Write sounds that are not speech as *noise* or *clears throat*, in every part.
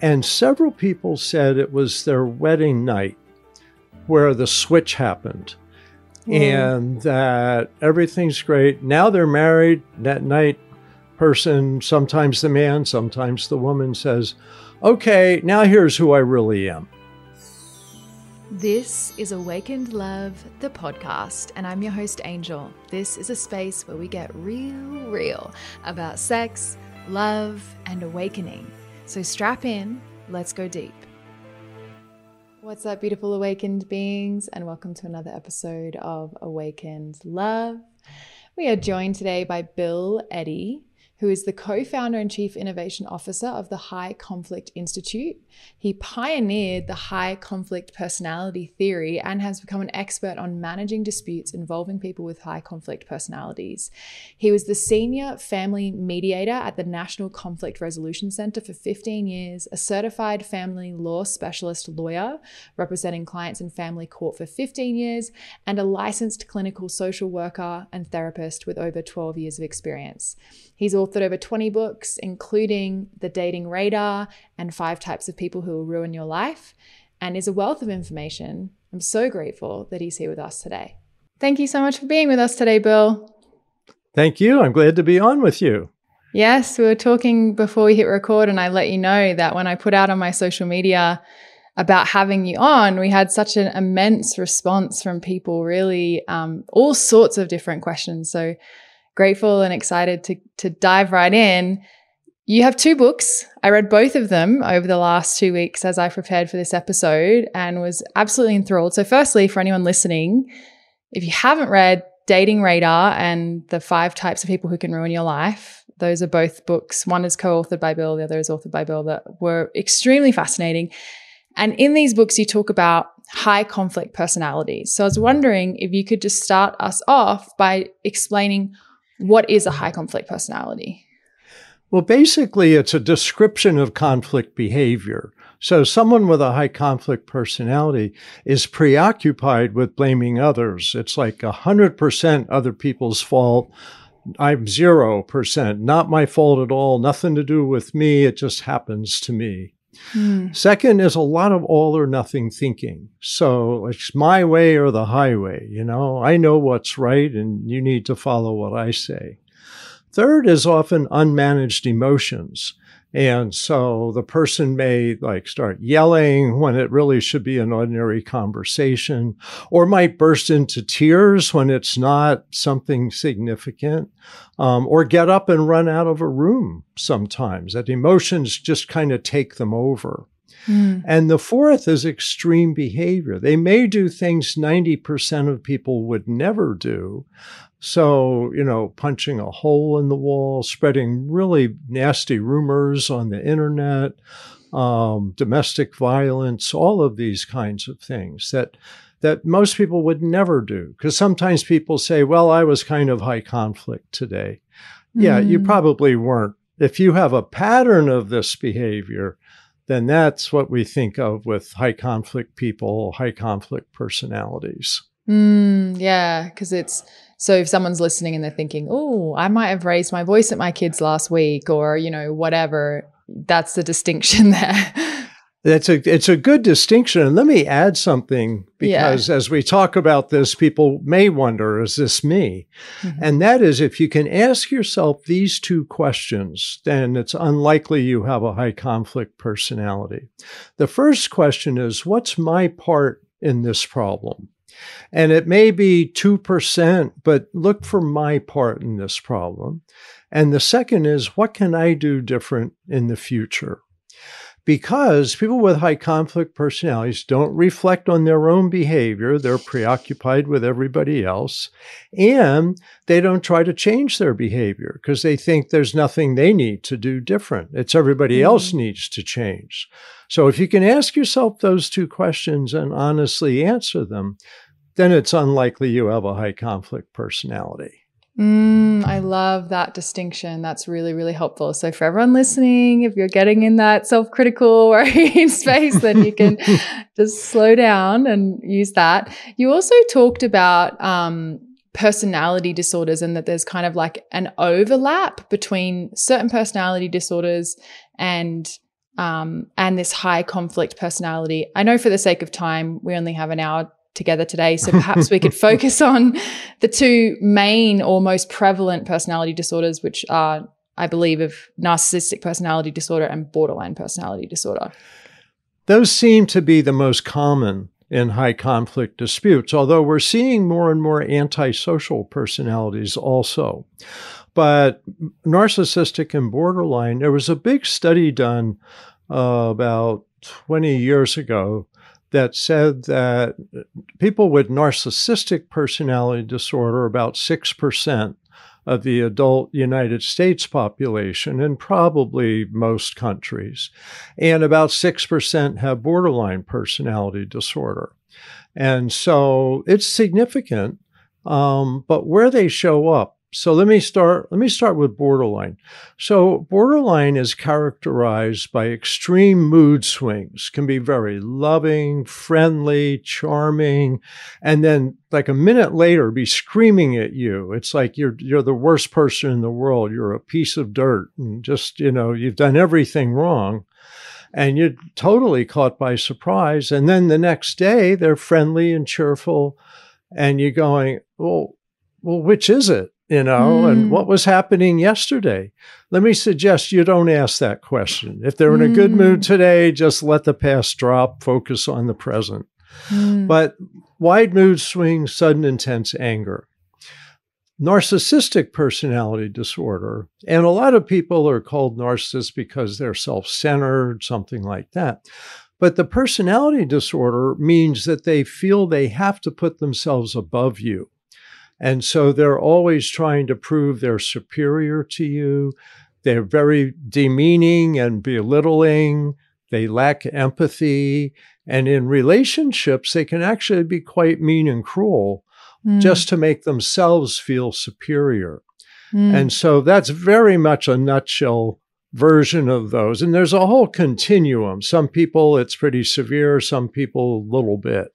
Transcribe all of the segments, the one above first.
And several people said it was their wedding night where the switch happened and that everything's great. Now they're married. That night, person, sometimes the man, sometimes the woman says, Okay, now here's who I really am. This is Awakened Love, the podcast, and I'm your host, Angel. This is a space where we get real, real about sex, love, and awakening. So strap in, let's go deep. What's up, beautiful awakened beings, and welcome to another episode of Awakened Love. We are joined today by Bill Eddy who is the co founder and chief innovation officer of the High Conflict Institute. He pioneered the high conflict personality theory and has become an expert on managing disputes involving people with high conflict personalities. He was the senior family mediator at the National Conflict Resolution Center for 15 years, a certified family law specialist lawyer representing clients in family court for 15 years, and a licensed clinical social worker and therapist with over 12 years of experience. He's authored over 20 books, including The Dating Radar and Five Types of People Who Will Ruin Your Life, and is a wealth of information. I'm so grateful that he's here with us today. Thank you so much for being with us today, Bill. Thank you. I'm glad to be on with you. Yes, we were talking before we hit record, and I let you know that when I put out on my social media about having you on, we had such an immense response from people, really, um, all sorts of different questions. So grateful and excited to, to dive right in. You have two books. I read both of them over the last two weeks as I prepared for this episode and was absolutely enthralled. So, firstly, for anyone listening, if you haven't read Dating Radar and The Five Types of People Who Can Ruin Your Life, those are both books. One is co authored by Bill, the other is authored by Bill, that were extremely fascinating. And in these books, you talk about high conflict personalities. So, I was wondering if you could just start us off by explaining what is a high conflict personality? Well, basically, it's a description of conflict behavior. So, someone with a high conflict personality is preoccupied with blaming others. It's like 100% other people's fault. I'm 0%, not my fault at all, nothing to do with me. It just happens to me. Hmm. Second is a lot of all or nothing thinking. So it's my way or the highway. You know, I know what's right and you need to follow what I say. Third is often unmanaged emotions. And so the person may like start yelling when it really should be an ordinary conversation, or might burst into tears when it's not something significant, um, or get up and run out of a room sometimes. That emotions just kind of take them over. Mm. And the fourth is extreme behavior. They may do things 90% of people would never do, so, you know, punching a hole in the wall, spreading really nasty rumors on the internet, um, domestic violence, all of these kinds of things that that most people would never do. Because sometimes people say, well, I was kind of high conflict today. Mm. Yeah, you mm. probably weren't. If you have a pattern of this behavior, then that's what we think of with high conflict people, high conflict personalities. Mm, yeah, because it's so if someone's listening and they're thinking, oh, I might have raised my voice at my kids last week or, you know, whatever, that's the distinction *laughs* there. That's a it's a good distinction. And let me add something because yeah. as we talk about this, people may wonder, is this me? Mm-hmm. And that is if you can ask yourself these two questions, then it's unlikely you have a high conflict personality. The first question is, what's my part in this problem? And it may be 2%, but look for my part in this problem. And the second is, what can I do different in the future? Because people with high conflict personalities don't reflect on their own behavior. They're preoccupied with everybody else. And they don't try to change their behavior because they think there's nothing they need to do different. It's everybody mm. else needs to change. So if you can ask yourself those two questions and honestly answer them, then it's unlikely you have a high conflict personality. Mm, I love that distinction. That's really, really helpful. So, for everyone listening, if you're getting in that self critical *laughs* worrying space, then you can *laughs* just slow down and use that. You also talked about um, personality disorders and that there's kind of like an overlap between certain personality disorders and um, and this high conflict personality. I know for the sake of time, we only have an hour together today. So *laughs* perhaps we could focus on the two main or most prevalent personality disorders, which are, I believe, of narcissistic personality disorder and borderline personality disorder. Those seem to be the most common in high conflict disputes, although we're seeing more and more antisocial personalities also. But narcissistic and borderline, there was a big study done uh, about 20 years ago that said that people with narcissistic personality disorder, about 6% of the adult United States population, and probably most countries, and about 6% have borderline personality disorder. And so it's significant, um, but where they show up so let me start let me start with borderline. So borderline is characterized by extreme mood swings. Can be very loving, friendly, charming, and then like a minute later be screaming at you. It's like you're you're the worst person in the world. You're a piece of dirt and just, you know, you've done everything wrong. And you're totally caught by surprise. And then the next day they're friendly and cheerful and you're going, "Well, well, which is it?" You know, mm. and what was happening yesterday? Let me suggest you don't ask that question. If they're in a good mood mm. today, just let the past drop, focus on the present. Mm. But wide mood swings, sudden intense anger. Narcissistic personality disorder, and a lot of people are called narcissists because they're self centered, something like that. But the personality disorder means that they feel they have to put themselves above you and so they're always trying to prove they're superior to you. They're very demeaning and belittling. They lack empathy. And in relationships, they can actually be quite mean and cruel mm. just to make themselves feel superior. Mm. And so that's very much a nutshell version of those. And there's a whole continuum. Some people, it's pretty severe, some people, a little bit.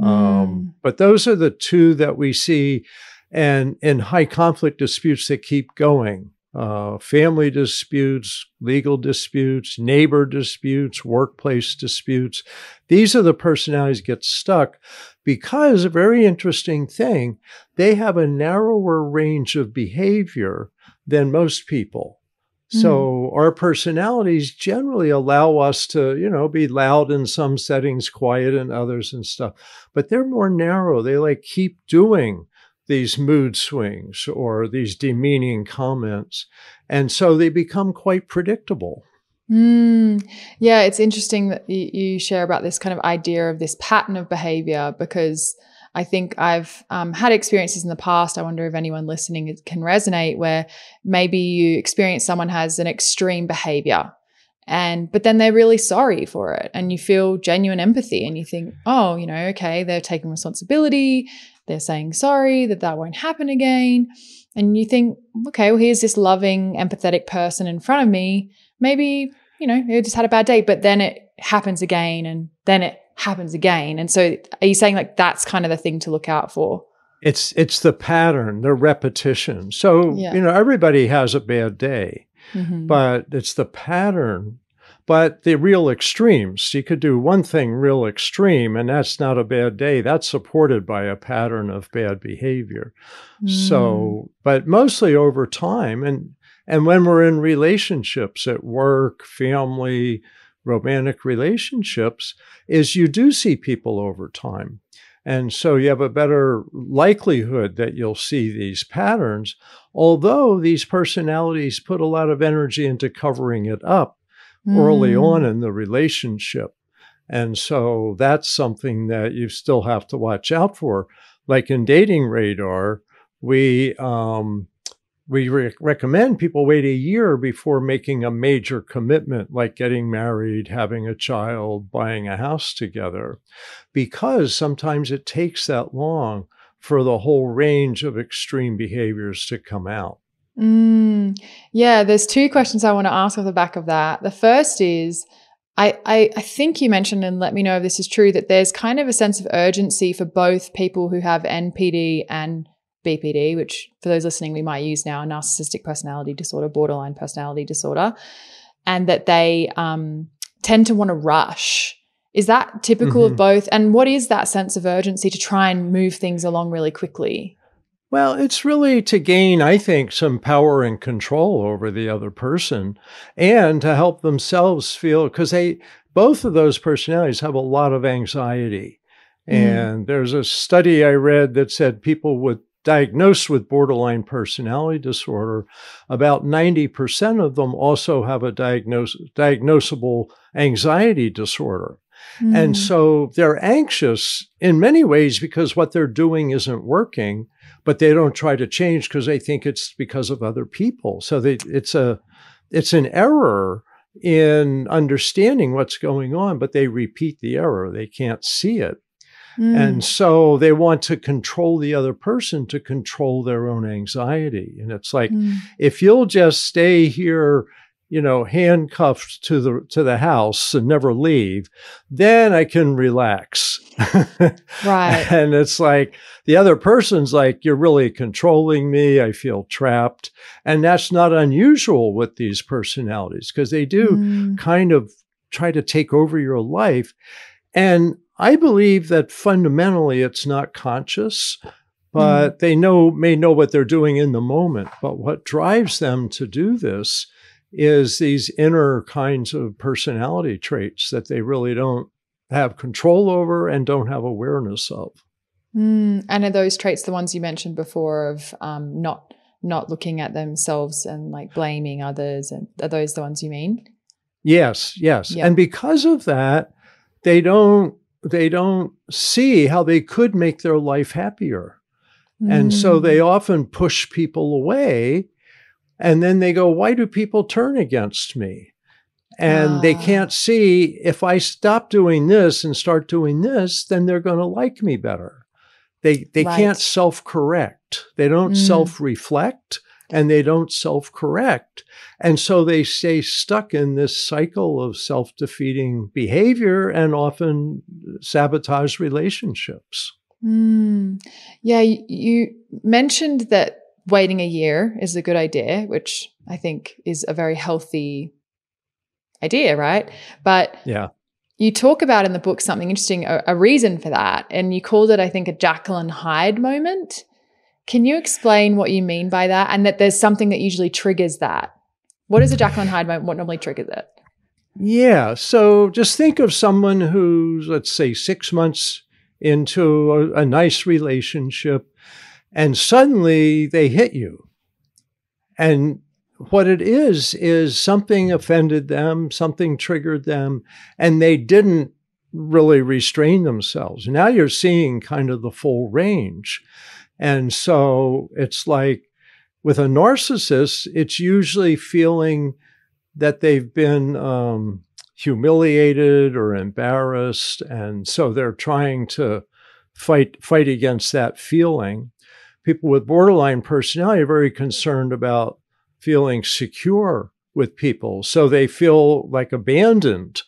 Um, mm. but those are the two that we see and in high conflict disputes that keep going. Uh, family disputes, legal disputes, neighbor disputes, workplace disputes. These are the personalities get stuck because a very interesting thing, they have a narrower range of behavior than most people. So mm. our personalities generally allow us to, you know, be loud in some settings, quiet in others and stuff. But they're more narrow. They like keep doing these mood swings or these demeaning comments. And so they become quite predictable. Mm, yeah, it's interesting that you share about this kind of idea of this pattern of behavior because I think I've um, had experiences in the past. I wonder if anyone listening can resonate where maybe you experience someone has an extreme behavior and but then they're really sorry for it and you feel genuine empathy and you think oh you know okay they're taking responsibility they're saying sorry that that won't happen again and you think okay well here's this loving empathetic person in front of me maybe you know they just had a bad day but then it happens again and then it happens again. And so are you saying like that's kind of the thing to look out for? It's it's the pattern, the repetition. So, yeah. you know, everybody has a bad day, mm-hmm. but it's the pattern. But the real extremes, you could do one thing real extreme, and that's not a bad day. That's supported by a pattern of bad behavior. Mm. So, but mostly over time, and and when we're in relationships at work, family, romantic relationships is you do see people over time. And so you have a better likelihood that you'll see these patterns, although these personalities put a lot of energy into covering it up mm. early on in the relationship. And so that's something that you still have to watch out for. Like in Dating Radar, we um, we re- recommend people wait a year before making a major commitment like getting married, having a child, buying a house together, because sometimes it takes that long for the whole range of extreme behaviors to come out. Mm, yeah, there's two questions I want to ask off the back of that. The first is, I, I, I, think you mentioned, and let me know if this is true, that there's kind of a sense of urgency for both people who have NPD and BPD, which for those listening, we might use now a narcissistic personality disorder, borderline personality disorder, and that they um, tend to want to rush. Is that typical mm-hmm. of both? And what is that sense of urgency to try and move things along really quickly? Well, it's really to gain, I think, some power and control over the other person and to help themselves feel because they both of those personalities have a lot of anxiety. Mm. And there's a study I read that said people with diagnosed with borderline personality disorder, about 90% of them also have a diagnose, diagnosable anxiety disorder. Mm. And so they're anxious in many ways because what they're doing isn't working, but they don't try to change because they think it's because of other people. So they, it's a it's an error in understanding what's going on, but they repeat the error. They can't see it. Mm. And so they want to control the other person to control their own anxiety. And it's like, mm. if you'll just stay here, you know, handcuffed to the to the house and never leave, then I can relax. right. *laughs* And it's like the other person's like, you're really controlling me. I feel trapped. And that's not unusual with these personalities because they do mm. kind of try to take over your life. And I believe that fundamentally it's not conscious, but mm. they know may know what they're doing in the moment. But what drives them to do this is these inner kinds of personality traits that they really don't have control over and don't have awareness of. Mm. And are those traits the ones you mentioned before of um, not not looking at themselves and like blaming others? And are those the ones you mean? Yes, yes. Yep. And because of that, they don't they don't see how they could make their life happier. Mm. And so they mm. often push people away. And then they go, Why do people turn against me? And they ah. can't see if I stop doing this and start doing this, then they're going to like me better. They, they right. can't self correct, they don't mm. self reflect and they don't self correct. And so they stay stuck in this cycle of self defeating behavior and often sabotage relationships. Mm. Yeah, you mentioned that waiting a year is a good idea, which I think is a very healthy idea, right? But yeah. You talk about in the book something interesting, a, a reason for that, and you called it, I think, a Jekyll and Hyde moment. Can you explain what you mean by that and that there's something that usually triggers that? What is a and Hyde moment? What normally triggers it? Yeah. So just think of someone who's, let's say, six months into a, a nice relationship and suddenly they hit you. And what it is, is something offended them, something triggered them, and they didn't really restrain themselves. Now you're seeing kind of the full range. And so it's like with a narcissist, it's usually feeling that they've been um, humiliated or embarrassed. And so they're trying to fight, fight against that feeling. People with borderline personality are very concerned about feeling secure with people. So they feel like abandoned.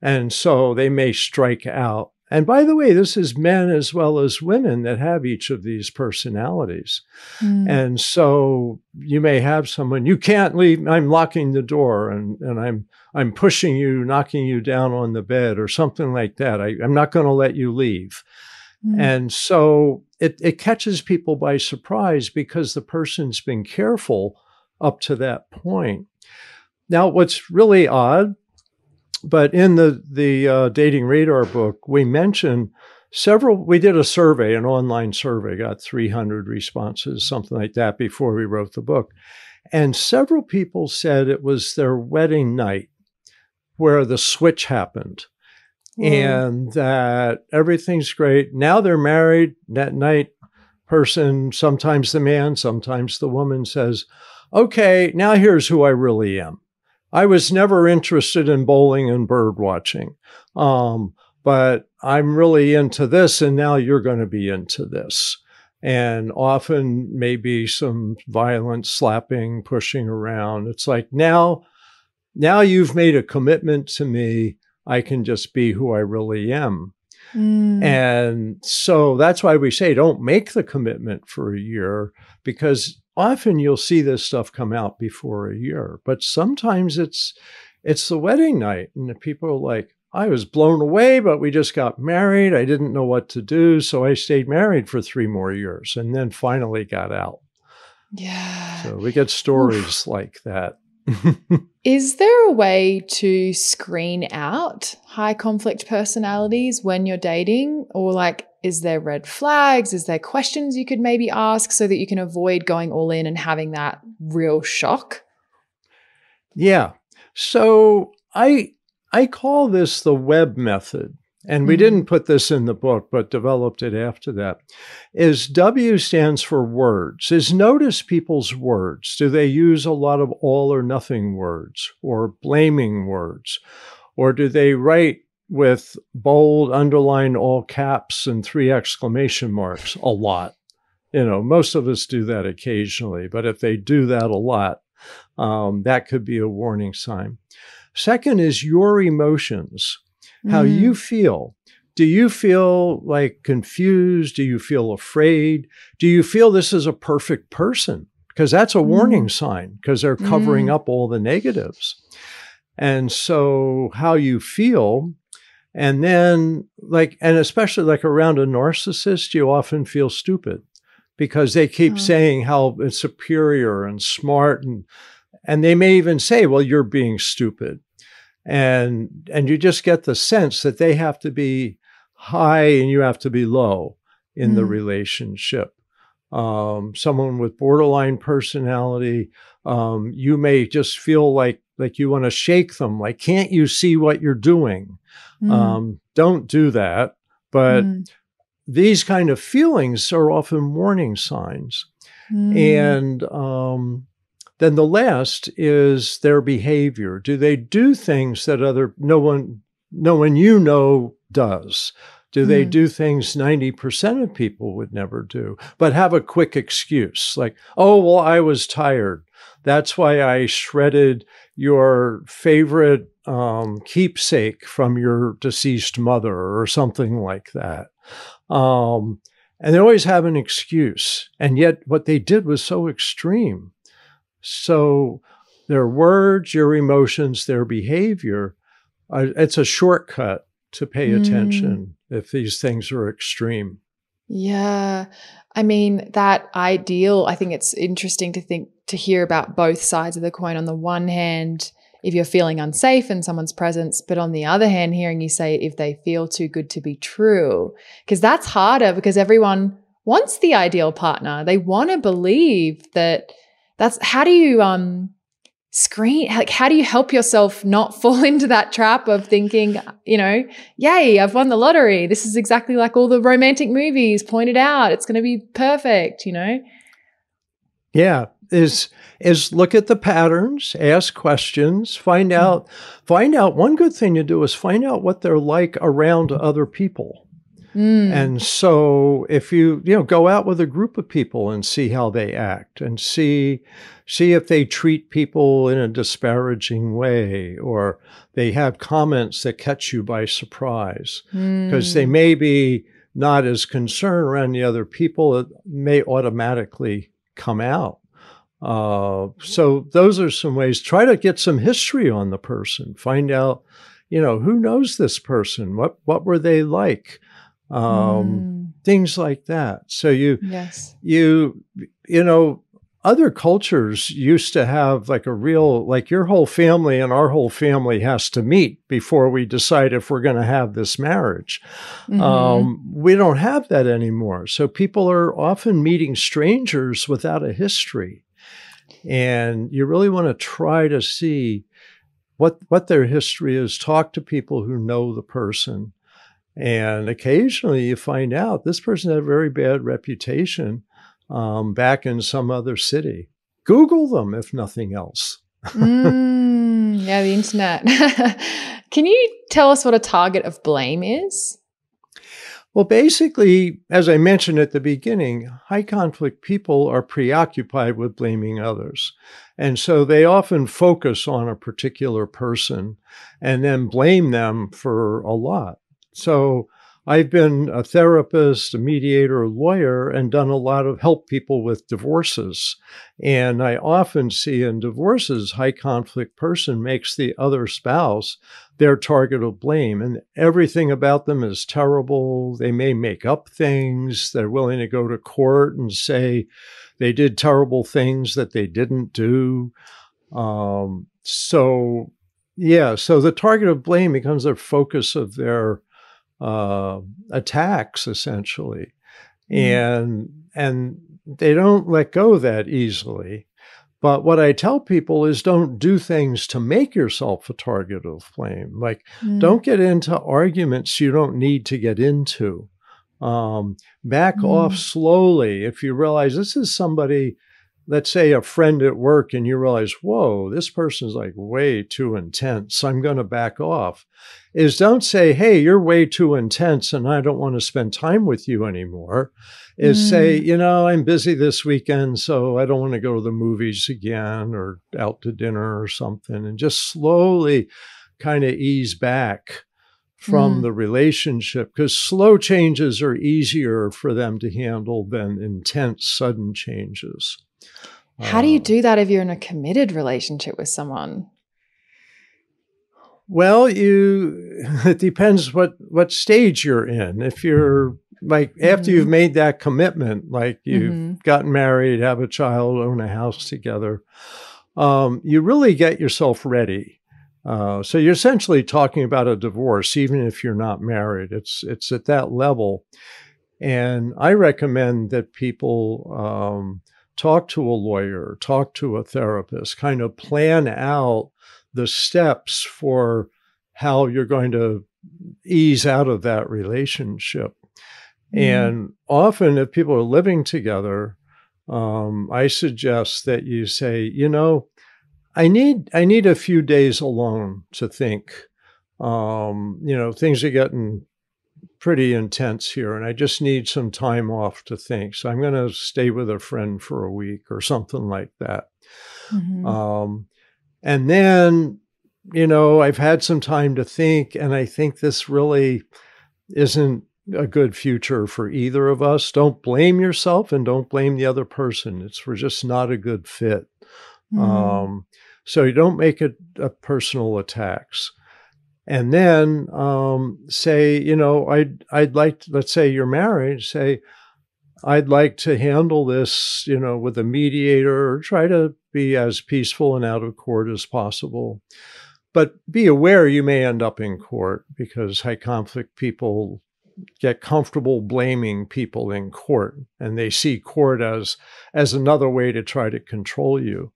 And so they may strike out. And by the way, this is men as well as women that have each of these personalities. Mm. And so you may have someone, you can't leave, I'm locking the door and, and I'm I'm pushing you, knocking you down on the bed or something like that. I, am not going to let you leave. Mm. And so it, it catches people by surprise because the person's been careful up to that point. Now, what's really odd but in the the uh, dating radar book, we mention several. We did a survey, an online survey, got 300 responses, something like that, before we wrote the book, and several people said it was their wedding night where the switch happened. Mm. And that everything's great. Now they're married. That night, person, sometimes the man, sometimes the woman says, Okay, now here's who I really am. I was never interested in bowling and bird watching. Um, but I'm really into this, and now you're going to be into this. And often, maybe some violent slapping, pushing around. It's like now, now you've made a commitment to me. I can just be who I really am. Mm. And so that's why we say don't make the commitment for a year because often you'll see this stuff come out before a year, but sometimes it's it's the wedding night. And the people are like, I was blown away, but we just got married. I didn't know what to do. So I stayed married for three more years and then finally got out. Yeah. So we get stories Oof. like that. *laughs* Is there a way to screen out high conflict personalities when you're dating? Or, like, is there red flags? Is there questions you could maybe ask so that you can avoid going all in and having that real shock? Yeah. So I I call this the web method and we mm-hmm. didn't put this in the book, but developed it after that, is W stands for words. Is notice people's words. Do they use a lot of all or nothing words or blaming words? Or do they write with bold, underline all caps and three exclamation marks a lot? You know, most of us do that occasionally, but if they do that a lot, um, that could be a warning sign. Second is your emotions how mm. you feel. Do you feel like confused? Do you feel afraid? Do you feel this is a perfect person? Because that's a mm. warning sign because they're covering mm. up all the negatives. And so, how you feel, and then, like, and especially like around a narcissist, you often feel stupid because they keep oh. saying how it's superior and smart and and they may even say well you're being stupid and and you just get the sense that they have to be high and you have to be low in mm. the relationship um, someone with borderline personality um, you may just feel like like you want to shake them like can't you see what you're doing mm. um, don't do that but mm. these kind of feelings are often warning signs mm. and um, then the last is their behavior. Do they do things that other no one no one you know does? Do they mm. do things 90% of people would never do, but have a quick excuse like, oh, well, I was tired. That's why I shredded your favorite um, keepsake from your deceased mother or something like that. Um, and they always have an excuse. And yet, what they did was so extreme. So their words, your emotions, their behavior, uh, it's a shortcut to pay mm. attention if these things are extreme. Yeah. I mean, that ideal, I think it's interesting to think to hear about both sides of the coin. On the one hand, if you're feeling unsafe in someone's presence, but on the other hand, hearing you say if they feel too good to be true, because that's harder because everyone wants the ideal partner. They want to believe that that's how do you um screen like how do you help yourself not *laughs* fall into that trap of thinking you know yay i've won the lottery. This is exactly like all the romantic movies pointed out. It's going to be perfect you know? Yeah is is look at the patterns ask questions find hmm. out find out one good thing to do is find out what they're like around other people Mm. And so if you, you know, go out with a group of people and see how they act and see see if they treat people in a disparaging way or they have comments that catch you by surprise. Because mm. they may be not as concerned around the other people it may automatically come out. Uh, so those are some ways. Try to get some history on the person. Find out you know who knows this person? What what were they like um, mm. things like that. So you, yes, you, you know, other cultures used to have like a real, like your whole family and our whole family has to meet before we decide if we're going to have this marriage. Mm-hmm. Um, we don't have that anymore. So people are often meeting strangers without a history. And you really want to try to see what what their history is. Talk to people who know the person and occasionally you find out this person had a very bad reputation um, back in some other city. Google them, if nothing else. mm, yeah, the internet. *laughs* Can you tell us what a target of blame is? Well, basically, as I mentioned at the beginning, high conflict people are preoccupied with blaming others. And so they often focus on a particular person and then blame them for a lot. So I've been a therapist, a mediator, a lawyer, and done a lot of help people with divorces. And I often see in divorces, high conflict person makes the other spouse their target of blame. And everything about them is terrible. They may make up things. They're willing to go to court and say they did terrible things that they didn't do. Um, so, yeah, so the target of blame becomes the focus of their uh, attacks, essentially. Mm. And, and they don't let go that easily. But what I tell people is don't do things to make yourself a target of flame. Like, mm. don't get into arguments you don't need to get into. Um, back mm. off slowly if you realize this is somebody, let's say a friend at work, and you realize, whoa, this person's like way too intense. I'm going to back off. Is don't say, hey, you're way too intense and I don't want to spend time with you anymore is mm. say, you know, I'm busy this weekend, so I don't want to go to the movies again or out to dinner or something, and just slowly kind of ease back from mm. the relationship because slow changes are easier for them to handle than intense, sudden changes. How do you um, do that if you're in a committed relationship with someone? Well, you *laughs* it depends what what stage you're in. If you're like after mm-hmm. you've made that commitment, like you've mm-hmm. gotten married, have a child, own a house together, um, you really get yourself ready. Uh, so you're essentially talking about a divorce, even if you're not married. It's it's at that level, and I recommend that people um, talk to a lawyer, talk to a therapist, kind of plan out the steps for how you're going to ease out of that relationship. Mm-hmm. And often, if people are living together, um, I suggest that you say, you know, I need I need a few days alone to think. Um, you know, things are getting pretty intense here, and I just need some time off to think. So I'm going to stay with a friend for a week or something like that. Mm-hmm. Um, and then, you know, I've had some time to think, and I think this really isn't a good future for either of us. Don't blame yourself and don't blame the other person. It's we're just not a good fit. Mm. Um, so you don't make it a personal attacks. And then um, say, you know, I'd I'd like to, let's say you're married, say, I'd like to handle this, you know, with a mediator or try to be as peaceful and out of court as possible. But be aware you may end up in court because high conflict people get comfortable blaming people in court and they see court as as another way to try to control you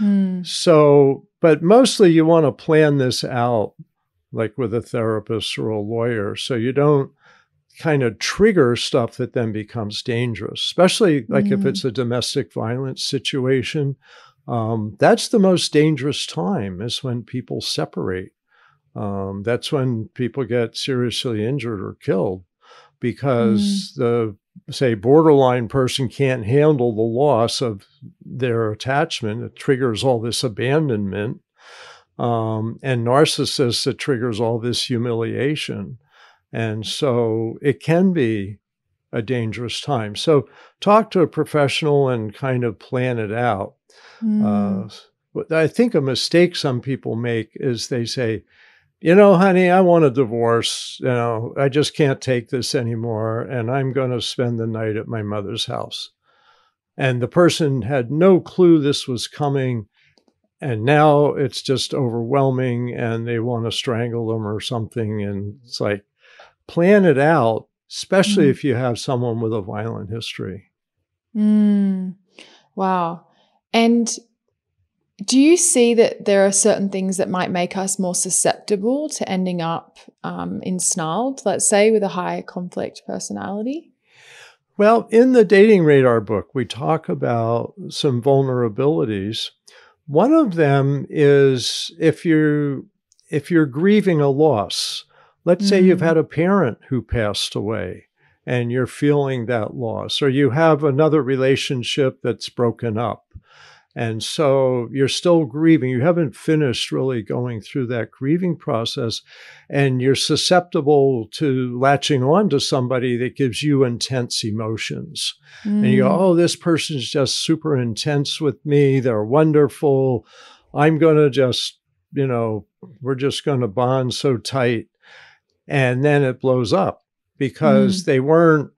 mm. so but mostly you want to plan this out like with a therapist or a lawyer. So you don't kind of trigger stuff that then becomes dangerous especially like mm. if it's a domestic violence situation. Um, that's the most dangerous time is when people separate. Um, that's when people get seriously injured or killed because mm. the say borderline person can't handle the loss of their attachment. It triggers all this abandonment um, and narcissists it triggers all this humiliation and so it can be a dangerous time so talk to a professional and kind of plan it out mm. uh, i think a mistake some people make is they say you know, honey, I want a divorce. You know, I just can't take this anymore. And I'm going to spend the night at my mother's house. And the person had no clue this was coming. And now it's just overwhelming and they want to strangle them or something. And it's like, plan it out, especially mm. if you have someone with a violent history. Mm. Wow. And do you see that there are certain things that might make us more susceptible to ending up um, ensnarled, let's say, with a high conflict personality? Well, in the dating radar book, we talk about some vulnerabilities. One of them is if you if you're grieving a loss. Let's mm. say you've mm. had a parent who passed away and you're feeling that loss, or you have another relationship that's broken up And so you're still grieving. You haven't finished really going through that grieving process. And you're susceptible to latching on to somebody that gives you intense emotions. Mm. And you go, mm. oh, this person's just super intense with me. They're wonderful. I'm going to just, you know, we're just going to bond so tight. And then it blows up because mm. they weren't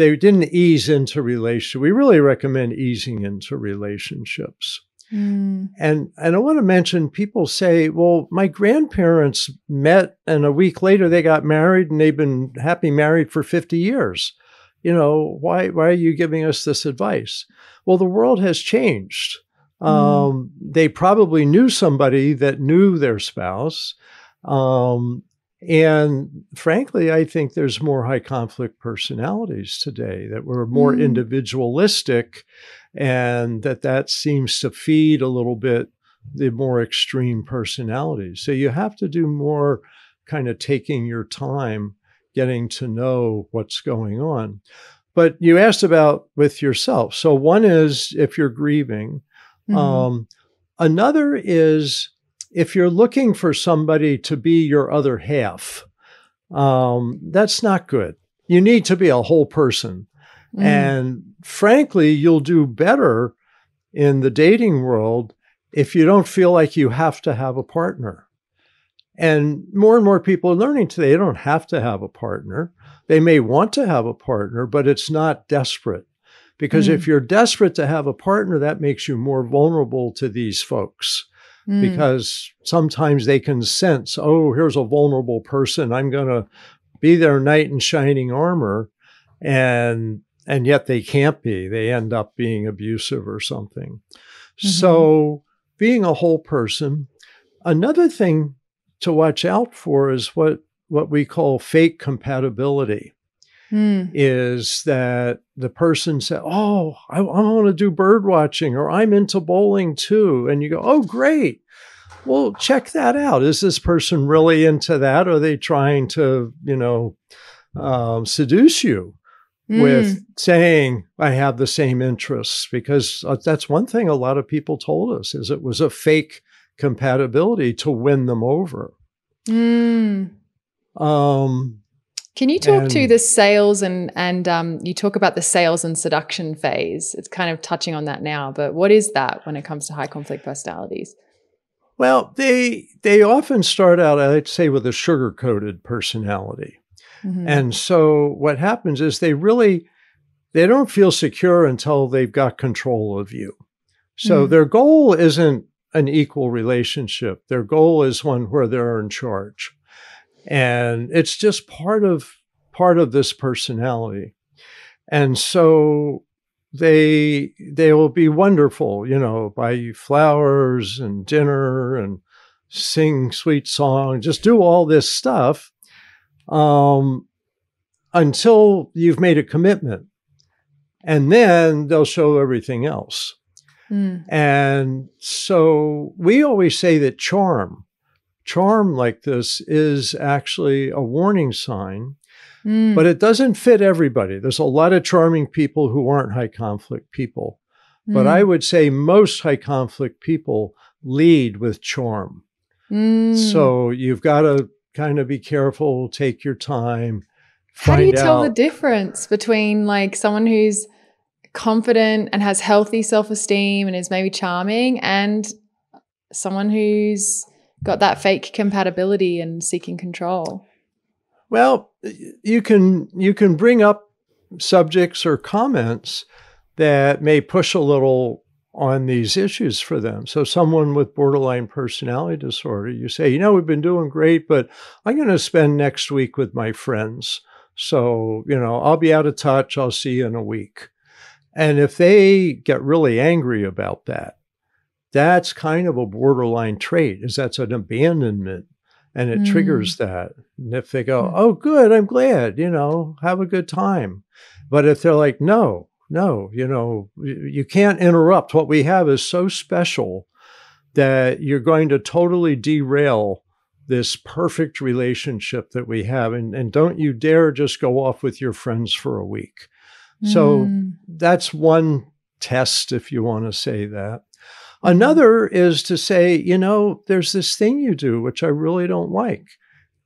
they didn't ease into relation. We really recommend easing into relationships. Mm. And and I want to mention people say, well, my grandparents met and a week later they got married and they've been happy married for 50 years. You know, why why are you giving us this advice? Well, the world has changed. Mm. Um, they probably knew somebody that knew their spouse. Um, and frankly, I think there's more high conflict personalities today that were more mm. individualistic, and that that seems to feed a little bit the more extreme personalities. So you have to do more kind of taking your time getting to know what's going on. But you asked about with yourself. So one is if you're grieving. Mm-hmm. Um, another is if you're looking for somebody to be your other half, um, that's not good. You need to be a whole person. Mm. And frankly, you'll do better in the dating world if you don't feel like you have to have a partner. And more and more people are learning today they don't have to have a partner. They may want to have a partner, but it's not desperate. Because mm. if you're desperate to have a partner, that makes you more vulnerable to these folks mm. because sometimes they can sense, oh, here's a vulnerable person. I'm going to be their knight in shining armor. And and yet they can't be. They end up being abusive or something. Mm-hmm. So, being a whole person. Another thing to watch out for is what what we call fake compatibility. Mm. Is that the person said, "Oh, I, I want to do bird watching," or "I'm into bowling too," and you go, "Oh, great." well, check that out. Is this person really into that? Or are they trying to, you know, um, seduce you mm. with saying, I have the same interests? Because uh, that's one thing a lot of people told us is it was a fake compatibility to win them over. Mm. Um, can you talk and, to the sales and and um, you talk about the sales and seduction phase? It's kind of touching on that now, but what is that when it comes to high conflict personalities? Well, they they often start out, I'd say, with a sugar coated personality, mm-hmm. and so what happens is they really they don't feel secure until they've got control of you. So mm-hmm. their goal isn't an equal relationship. Their goal is one where they're in charge, and it's just part of part of this personality. And so they they will be wonderful, you know, buy you flowers and dinner and sing sweet songs, just do all this stuff um, until you've made a commitment. And then they'll show everything else. Mm. And so we always say that charm, charm like this is actually a warning sign Mm. But it doesn't fit everybody. There's a lot of charming people who aren't high conflict people. Mm. But I mm. would say most high conflict people lead with charm. Mm. So you've got to kind of be careful, take your time. How do you tell out. the difference between like someone who's confident and has healthy self esteem and is maybe charming and someone who's got that fake compatibility and seeking control? Well, you can you can bring up subjects or comments that may push a little on these issues for them. So, someone with borderline personality disorder, you say, you know, we've been doing great, but I'm going to spend next week with my friends. So, you know, I'll be out of touch. I'll see you in a week. And if they get really angry about that, that's kind of a borderline trait, is that's an abandonment and it mm. triggers that. And if they go, oh, good, I'm glad, you know, have a good time. But if they're like, no, no, you know, you can't interrupt. What we have is so special that you're going to totally derail this perfect relationship that we have. And, and don't you dare just go off with your friends for a week. Mm. So that's one test, if you want to say that. Another is to say, you know, there's this thing you do which I really don't like.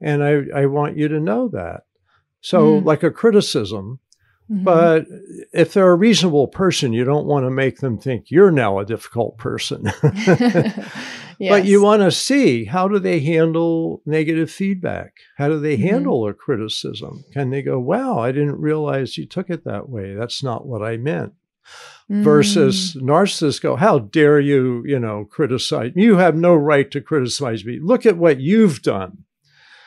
And I, I want you to know that. So, Mm. like a criticism, Mhm. but if they're a reasonable person, you don't want to make them think you're now a difficult person. *laughs* *laughs* But you want to see how do they handle negative feedback? How do they Mhm. handle a criticism? Can they go, wow, I didn't realize you took it that way. That's not what I meant. Mm. Versus narcissists go, how dare you, you know, criticize? You have no right to criticize me. Look at what you've done.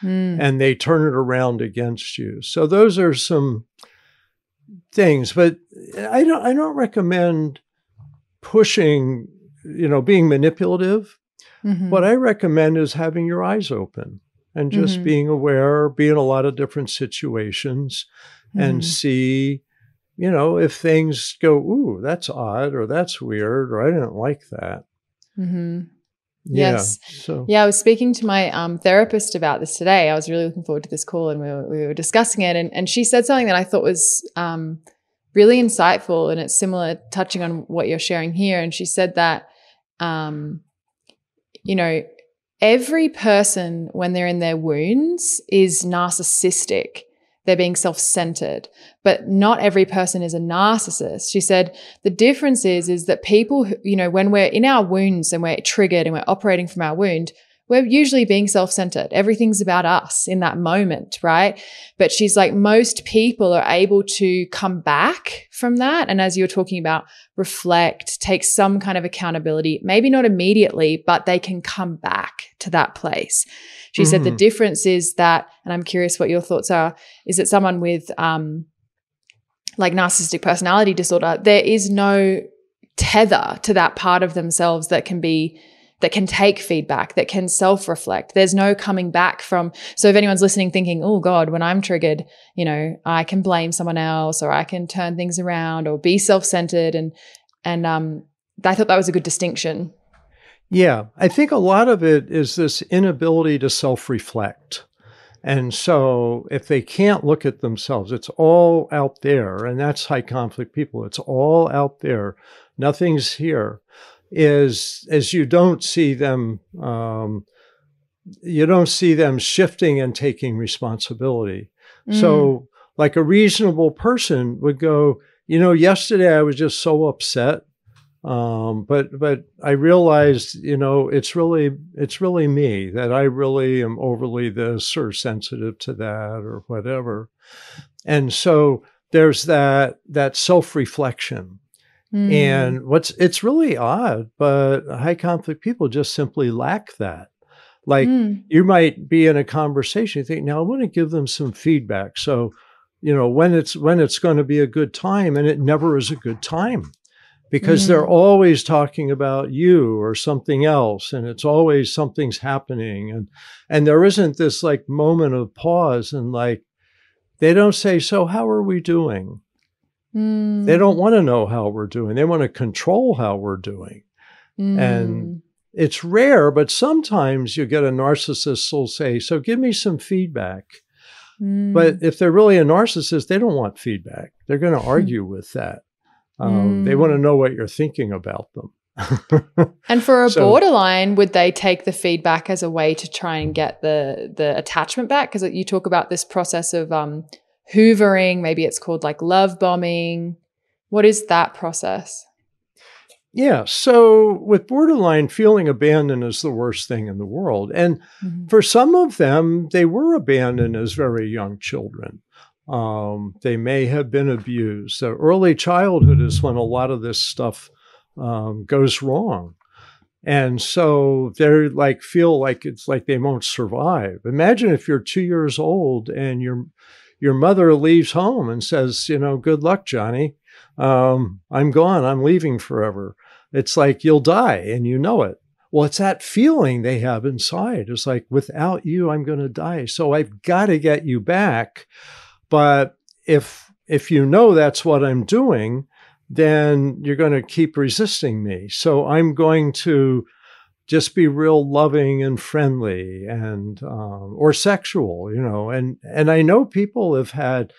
Mm. And they turn it around against you. So those are some things, but I don't I don't recommend pushing, you know, being manipulative. Mhm. What I recommend is having your eyes open and just Mhm. being aware, be in a lot of different situations and Mhm. see, you know, if things go, ooh, that's odd or that's weird or I didn't like that. Mm-hmm. Yeah. Yes. So Yeah, I was speaking to my um, therapist about this today. I was really looking forward to this call, and we were, we were discussing it. And, and she said something that I thought was um, really insightful, and it's similar, touching on what you're sharing here. And she said that, um, you know, every person when they're in their wounds is narcissistic. They're being self centered, but not every person is a narcissist. She said the difference is, is that people, who, you know, when we're in our wounds and we're triggered and we're operating from our wound, we're usually being self centered. Everything's about us in that moment, right? But she's like, most people are able to come back from that. And as you're talking about, reflect, take some kind of accountability, maybe not immediately, but they can come back to that place. She said the Mhm. difference is that, and I'm curious what your thoughts are, is that someone with, um, like narcissistic personality disorder, there is no tether to that part of themselves that can be that can take feedback, that can self reflect. There's no coming back from. So if anyone's listening thinking, oh God, when I'm triggered, you know, I can blame someone else or I can turn things around or be self centered. And, and, um, I thought that was a good distinction. Yeah, I think a lot of it is this inability to self reflect. And so if they can't look at themselves, it's all out there. And that's high conflict people. It's all out there. Nothing's here. Is as you don't see them, um, you don't see them shifting and taking responsibility. Mm. So, like a reasonable person would go, you know, yesterday I was just so upset um, but but I realized, you know, it's really it's really me that I really am overly this or sensitive to that or whatever, and so there's that that self reflection. Mm. And what's it's really odd, but high conflict people just simply lack that. Like Mm. you might be in a conversation, you think, now I want to give them some feedback. So, you know, when it's when it's going to be a good time, and it never is a good time because they're Mm. always talking about you or something else and it's always something's happening and and there isn't this like moment of pause and like they don't say so how are we doing? Mm. they don't want to know how we're doing. They want to control how we're doing. And it's rare but sometimes you get a narcissist who'll say so give me some feedback. Mm. but if they're really a narcissist they don't want feedback. They're going to argue with that um, they want to Mm. know what you're thinking about them *laughs* And for a So- borderline, would they take the feedback as a way to try and get the the attachment back? Because you talk about this process of um, hoovering. Maybe it's called like love bombing. What is that process? Yeah. So with borderline, feeling abandoned is the worst thing in the world. And Mhm. for some of them, they were abandoned as very young children. Um, they may have been abused. So early childhood is when a lot of this stuff um, goes wrong. And so they're like, feel like it's like they won't survive. Imagine if you're two years old and your your mother leaves home and says, you know, good luck, Johnny. Um, I'm gone. I'm leaving forever. It's like you'll die and you know it. Well, it's that feeling they have inside. It's like, without you, I'm going to die. So I've got to get you back. But if if you know that's what I'm doing, then you're going to keep resisting me. So I'm going to just be real loving and friendly and um, or sexual, you know. And and I know people have had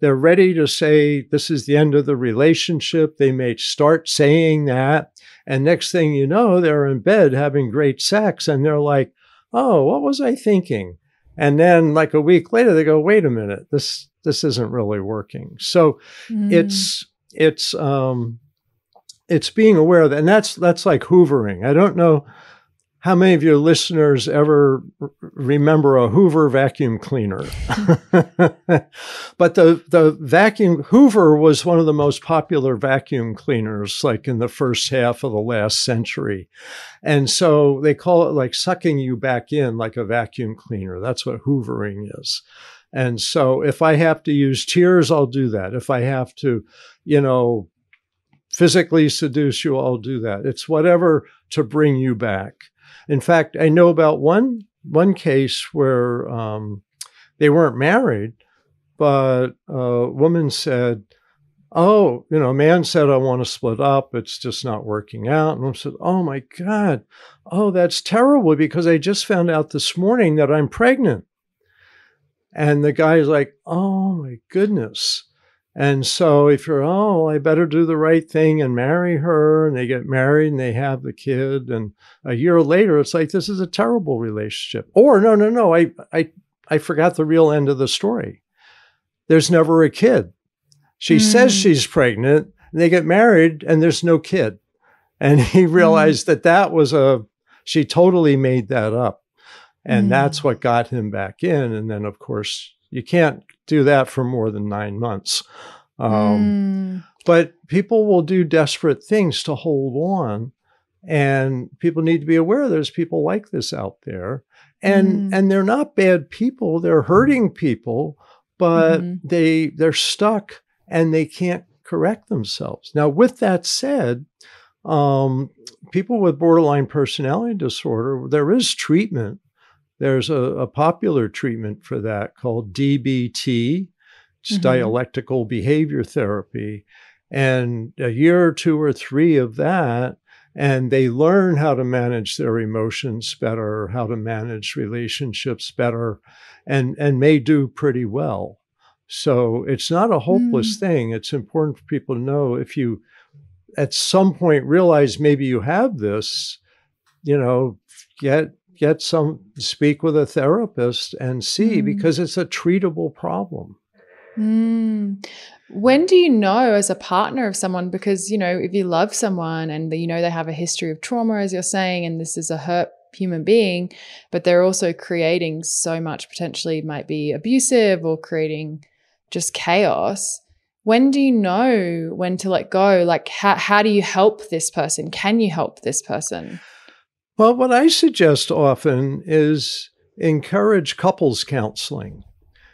they're ready to say this is the end of the relationship. They may start saying that. And next thing you know, they're in bed having great sex and they're like, oh, what was I thinking? And then like a week later, they go, wait a minute, this this isn't really working. So mm. it's it's um it's being aware of that. And that's that's like hoovering. I don't know how many of your listeners ever remember a Hoover vacuum cleaner? *laughs* but the, the vacuum, Hoover was one of the most popular vacuum cleaners, like in the first half of the last century. And so they call it like sucking you back in like a vacuum cleaner. That's what Hoovering is. And so if I have to use tears, I'll do that. If I have to, you know, physically seduce you, I'll do that. It's whatever to bring you back. In fact, I know about one one case where um, they weren't married, but a woman said, "Oh, you know, a man said I want to split up. It's just not working out." And I said, "Oh my God, oh that's terrible because I just found out this morning that I'm pregnant." And the guy's like, "Oh my goodness." And so if you're, oh, I better do the right thing and marry her, and they get married and they have the kid, and a year later it's like this is a terrible relationship. Or no, no, no, I I I forgot the real end of the story. There's never a kid. She mm. says she's pregnant, and they get married, and there's no kid. And *laughs* he hmm. realized mm. that that was a she totally made that up, and mm. that's what got him back in. And then of course you can't do that for more than nine months. Um, mm. But people will do desperate things to hold on. And people need to be aware there's people like this out there. And mm. and they're not bad people. They're hurting people, but mm-hmm. they they're stuck and they can't correct themselves. Now, with that said, um, people with borderline personality disorder, there is treatment there's a, a popular treatment for that called DBT, it's mm-hmm. dialectical behavior therapy. And a year or two or three of that, and they learn how to manage their emotions better, how to manage relationships better, and, and may do pretty well. So it's not a hopeless mm. thing. It's important for people to know if you at some point realize maybe you have this, you know, get get some speak with a therapist and see mm. because it's a treatable problem. Mm. When do you know as a partner of someone? Because, you know, if you love someone and you know they have a history of trauma, as you're saying, and this is a hurt human being, but they're also creating so much potentially might be abusive or creating just chaos. When do you know when to let go? Like, how, how do you help this person? Can you help this person? Well, what I suggest often is encourage couples counseling.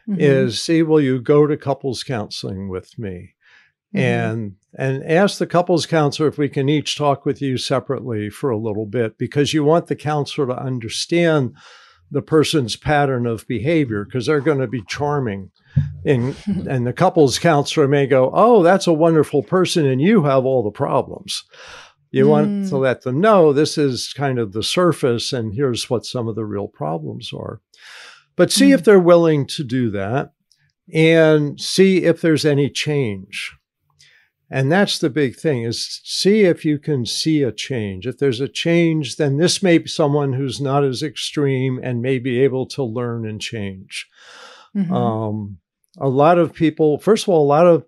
Mm-hmm. Is see, will you go to couples counseling with me? Mm-hmm. And and ask the couples counselor if we can each talk with you separately for a little bit because you want the counselor to understand the person's pattern of behavior because they're going to be charming. And, *laughs* and the couples counselor may go, Oh, that's a wonderful person, and you have all the problems. You mm. want to mm. let them know this is kind of the surface and here's what some of the real problems are. But see mm. if they're willing to do that and see if there's any change. And that's the big thing is see if you can see a change. If there's a change, then this may be someone who's not as extreme and may be able to learn and change. Mm-hmm. Um, a lot of people, first of all, a lot of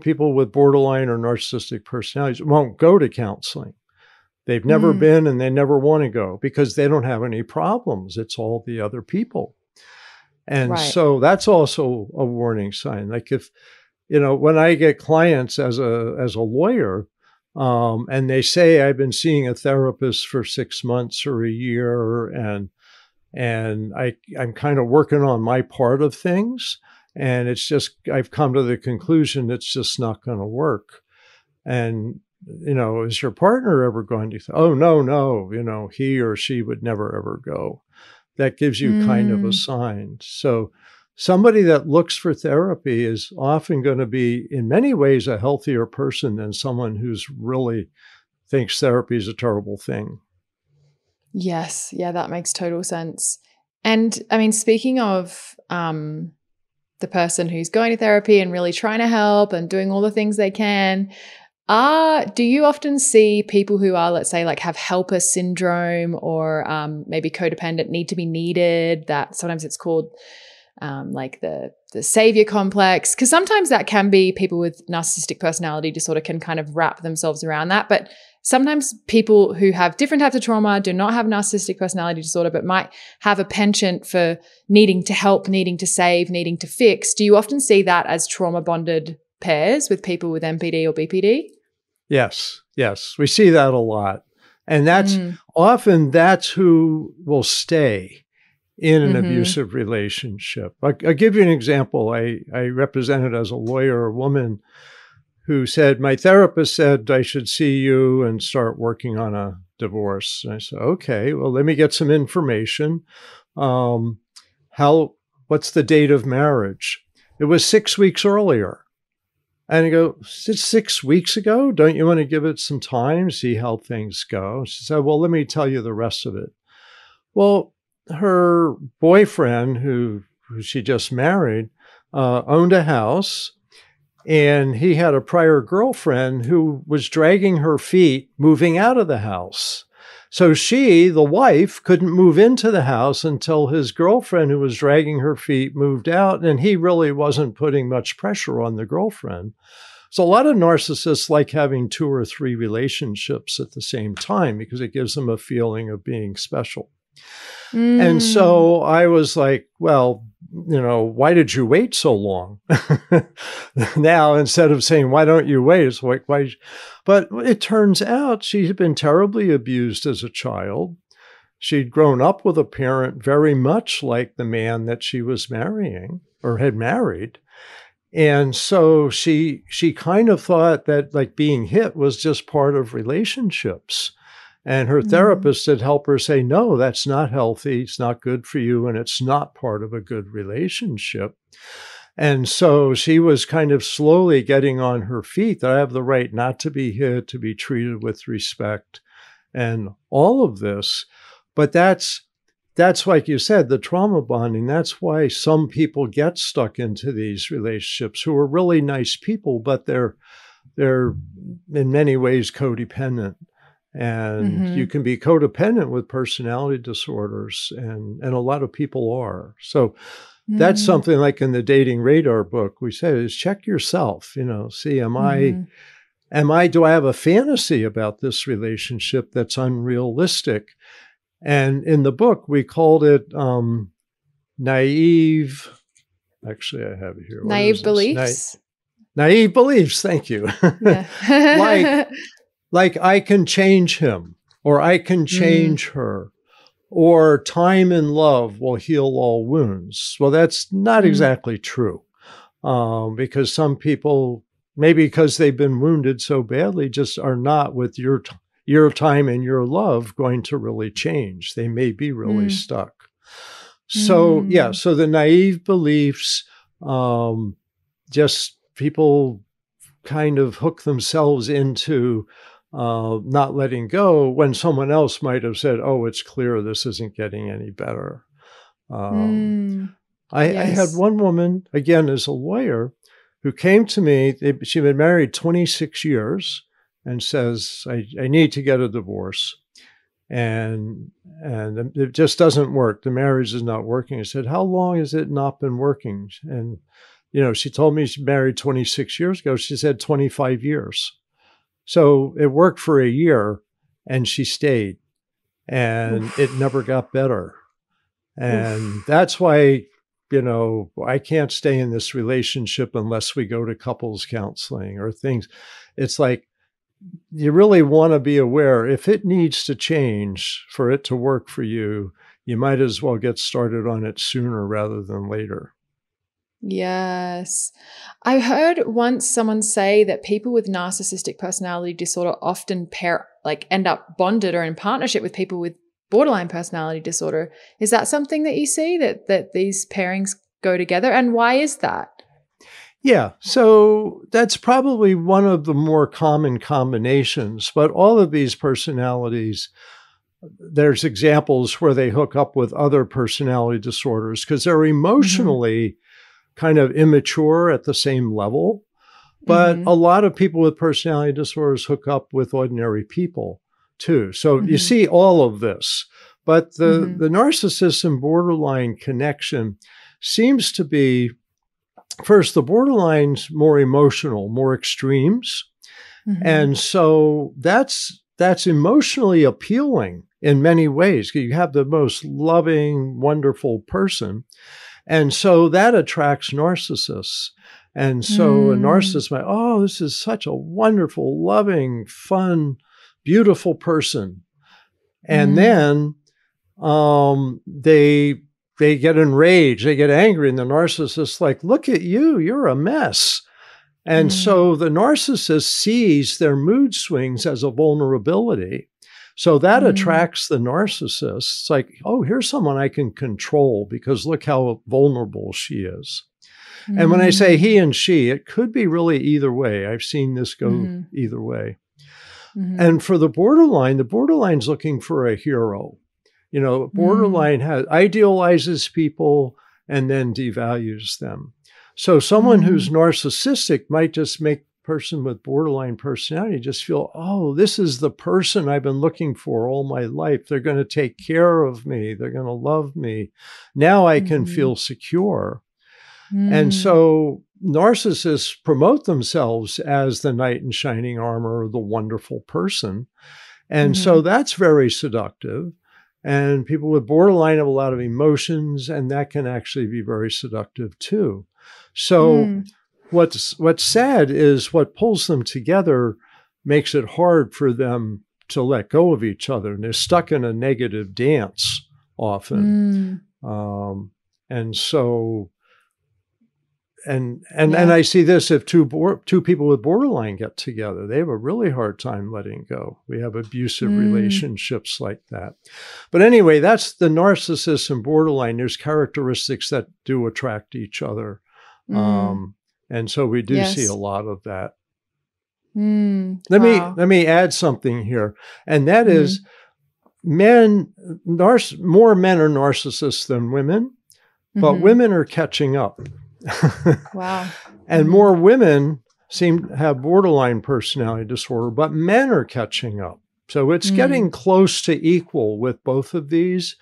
people with borderline or narcissistic personalities won't go to counseling. They've never mm. been and they never want to go because they don't have any problems. It's all the other people. And right. so that's also a warning sign. Like if, you know, when I get clients as a as a lawyer, um, and they say I've been seeing a therapist for six months or a year, and and I I'm kind of working on my part of things. And it's just, I've come to the conclusion it's just not going to work. And, you know, is your partner ever going to, oh, no, no, you know, he or she would never ever go. That gives you mm. kind of a mm. sign. So, somebody that looks for therapy is often going to be, in many ways, a healthier person than someone who's really thinks therapy is a terrible thing. Yes. Yeah, that makes total sense. And I mean, speaking of um, the person who's going to therapy and really trying to help and doing all the things they can. Uh, do you often see people who are, let's say, like have helper syndrome or um, maybe codependent, need to be needed? That sometimes it's called um, like the the savior complex, because sometimes that can be people with narcissistic personality disorder can kind of wrap themselves around that. But sometimes people who have different types of trauma do not have narcissistic personality disorder, but might have a penchant for needing to help, needing to save, needing to fix. Do you often see that as trauma bonded pairs with people with NPD or BPD? Yes, yes, we see that a lot. And that's mm. often that's who will stay in an mm-hmm. abusive relationship. I, will give you an example. I, I represented as a lawyer a woman who said, My therapist said I should see you and start working on a divorce. And I said, Okay, well, let me get some information. Um, how, what's the date of marriage? It was six weeks earlier. And I go, six weeks ago. Don't you want to give it some time, see how things go? She said, Well, let me tell you the rest of it. Well, her boyfriend, who, who she just married, uh, owned a house and he had a prior girlfriend who was dragging her feet moving out of the house. So she, the wife, couldn't move into the house until his girlfriend, who was dragging her feet, moved out. And he really wasn't putting much pressure on the girlfriend. So a lot of narcissists like having two or three relationships at the same time because it gives them a feeling of being special. Mm. And so I was like, well, you know, why did you wait so long? *laughs* now, instead of saying, why don't you wait? It's like, why? But it turns out she had been terribly abused as a child. She'd grown up with a parent very much like the man that she was marrying or had married. And so she she kind of thought that like being hit was just part of relationships. And her mm-hmm. therapist had helped her say, no, that's not healthy. It's not good for you. And it's not part of a good relationship. And so she was kind of slowly getting on her feet that I have the right not to be hit, to be treated with respect, and all of this. But that's that's like you said, the trauma bonding. That's why some people get stuck into these relationships who are really nice people, but they're they're in many ways codependent and mm-hmm. you can be codependent with personality disorders and and a lot of people are. So mm-hmm. that's something like in the dating radar book we say is check yourself you know see am mm-hmm. i am i do i have a fantasy about this relationship that's unrealistic? And in the book we called it um naive actually i have it here. Naive beliefs? Na- naive beliefs thank you. *laughs* Like *laughs* like I can change him or I can mm. change mm. her or time and love will heal all wounds. Well, that's not mm. exactly true um, because some people, maybe because they've been wounded so badly, just are not with your, t- your time and your love going to really change. They may be really mm. stuck. So, yeah, mm. so the naive beliefs, um, just people kind of hook themselves into uh, not letting go when someone else might have said, "Oh, it's clear this isn't getting any better." Um, mm, I, yes. I, had one woman again as a lawyer who came to me. She'd been married 26 years and says, I, "I need to get a divorce." and and it just doesn't work. The marriage is not working. I said, "How long has it not been working?" And you know, she told me she married 26 years ago. She said 25 years. So it worked for a year and she stayed and Oof. it never got better. And Oof. that's why, you know, I can't stay in this relationship unless we go to couples counseling or things. It's like you really want to be aware if it needs to change for it to work for you, you might as well get started on it sooner rather than later. Yes. I heard once someone say that people with narcissistic personality disorder often pair like end up bonded or in partnership with people with borderline personality disorder. Is that something that you see that that these pairings go together and why is that? Yeah, so that's probably one of the more common combinations, but all of these personalities there's examples where they hook up with other personality disorders because they're mm-hmm. emotionally kind of immature at the same level. But Mhm. a lot of people with personality disorders hook up with ordinary people too. So you Mhm. see all of this. But the, Mhm. the narcissist and borderline connection seems to be first, the borderline's more emotional, more extremes. Mhm. And so that's that's emotionally appealing in many ways. You have the most loving, wonderful person. And so that attracts narcissists. And so a Mm. narcissist might, oh, this is such a wonderful, loving, fun, beautiful person. And Mm. then um, they they get enraged, they get angry, and the narcissist like, look at you, you're a mess. And Mm. so the narcissist sees their mood swings as a vulnerability. So that Mm. attracts the narcissist. It's like, oh, here's someone I can control because look how vulnerable she is. And when I say Mm. he and she, it could be really either way. I've seen this go Mhm. either way. Mhm. And for the borderline, the borderline's looking for a hero. You know, borderline has idealizes people and then devalues them. So someone who's narcissistic might just make person with borderline personality just feel, oh, this is the person I've been looking for all my life. They're going to take care of me. They're going to love me. Now I can Mhm. feel secure. Mm. And so narcissists promote themselves as the knight in shining armor, the wonderful person. And so that's very seductive. And people with borderline have a lot of emotions, and that can actually be very seductive too. So Mm. What's what's sad is what pulls them together makes it hard for them to let go of each other. And they're stuck in a negative dance often. Mm. Um, and so, and and Yeah. and I see this if two bor- two people with borderline get together, they have a really hard time letting go. We have abusive Mm. relationships like that. But anyway, that's the narcissist and borderline. There's characteristics that do attract each other, Mm. um, and so we do see a lot of that. Mm. Let Wow. me let me add something here, and that Mhm. is men. Narc- more men are narcissists than women but Mhm. women are catching up. *laughs* Wow. and Mhm. more women seem to have borderline personality disorder, but men are catching up. So it's Mm. getting close to equal with both of these.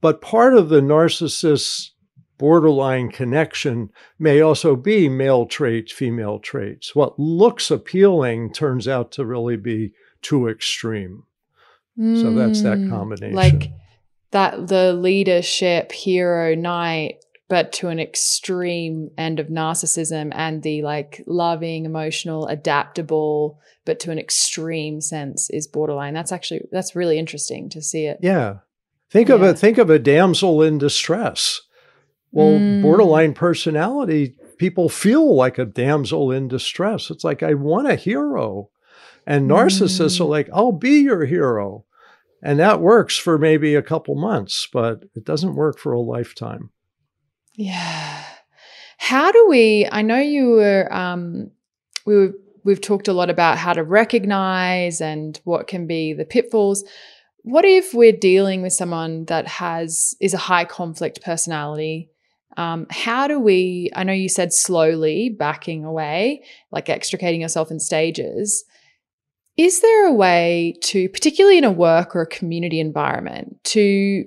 But part of the narcissist borderline connection may also be male traits, female traits. What looks appealing turns out to really be too extreme. So that's that Mm. combination. Like that the leadership hero knight, but to an extreme end of narcissism and the like loving, emotional, adaptable, but to an extreme sense is borderline. That's actually that's really interesting to see it. Yeah. Think of Yeah. a think of a damsel in distress. Well, Mm. borderline personality, people feel like a damsel in distress. It's like I want a hero. And narcissists Mm. are like, I'll be your hero. And that works for maybe a couple months, but it doesn't work for a lifetime. Yeah. How do we? I know you were. Um, we were. We've talked a lot about how to recognize and what can be the pitfalls. What if we're dealing with someone that has is a high conflict personality? Um, how do we? I know you said slowly backing away, like extricating yourself in stages. Is there a way to, particularly in a work or a community environment, to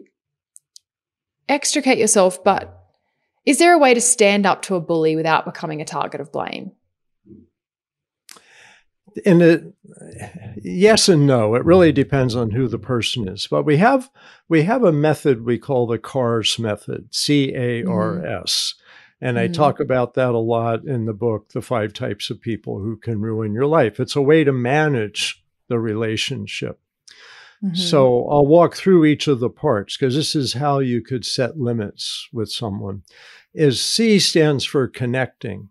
extricate yourself, but is there a way to stand up to a bully without becoming a target of blame? And it, yes and no. It really depends on who the person is. But we have we have a method we call the CARS method, C A R S. And I Mhm. talk about that a lot in the book, The Five Types of People Who Can Ruin Your Life. It's a way to manage the relationship. Mm-hmm. So I'll walk through each of the parts because this is how you could set limits with someone. Is C stands for connecting.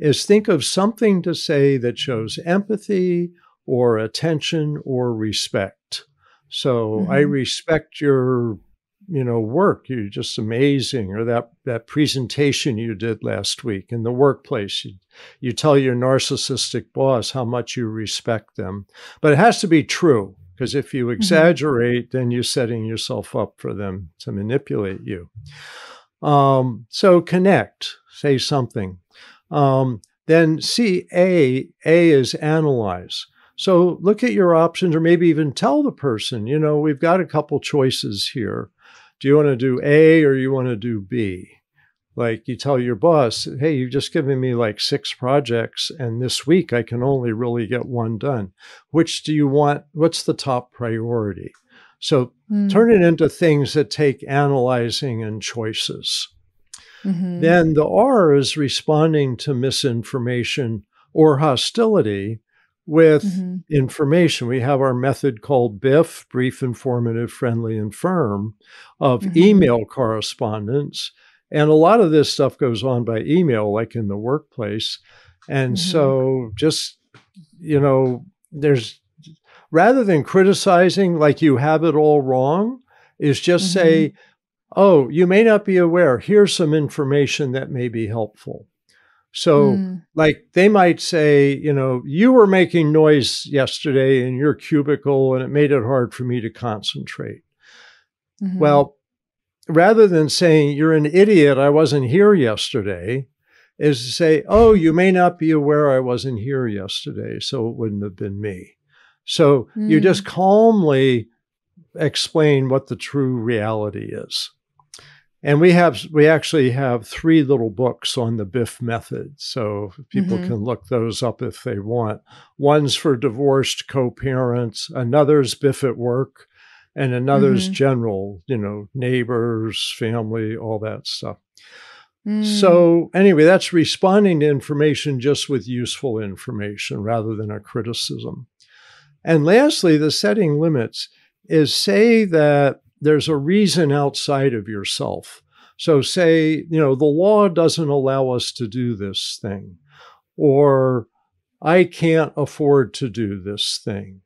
Is think of something to say that shows empathy or attention or respect. So I Mhm. respect your you know work. You're just amazing. Or that that presentation you did last week in the workplace. You, you tell your narcissistic boss how much you respect them. But it has to be true because if you exaggerate then you're setting yourself up for them to manipulate you. Um, so connect. Say something. Um, then C, A, A is analyze. So look at your options or maybe even tell the person, you know, we've got a couple choices here. Do you want to do A or you want to do B? Like you tell your boss, hey, you've just given me like six projects, and this week I can only really get one done. Which do you want? What's the top priority? So mm. turn it into things that take analyzing and choices. Mm-hmm. Then the R is responding to misinformation or hostility with mm-hmm. information. We have our method called BIFF, brief, informative, friendly, and firm, of mm-hmm. email correspondence. And a lot of this stuff goes on by email, like in the workplace. And mm-hmm. so just, you know, there's rather than criticizing like you have it all wrong, is just say, mm-hmm. Oh, you may not be aware. Here's some information that may be helpful. So, mm. like, they might say, you know, you were making noise yesterday in your cubicle and it made it hard for me to concentrate. Mm-hmm. Well, rather than saying, you're an idiot, I wasn't here yesterday, is to say, oh, you may not be aware I wasn't here yesterday, so it wouldn't have been me. So, mm. you just calmly explain what the true reality is. And we have we actually have three little books on the BIFF method, so people mm-hmm. can look those up if they want. One's for divorced co-parents, another's BIFF at work, and another's mm-hmm. general, you know, neighbors, family, all that stuff. Mm. So anyway, that's responding to information just with useful information rather than a criticism. And lastly, the setting limits is say that there's a reason outside of yourself. So, say, you know, the law doesn't allow us to do this thing, or I can't afford to do this thing,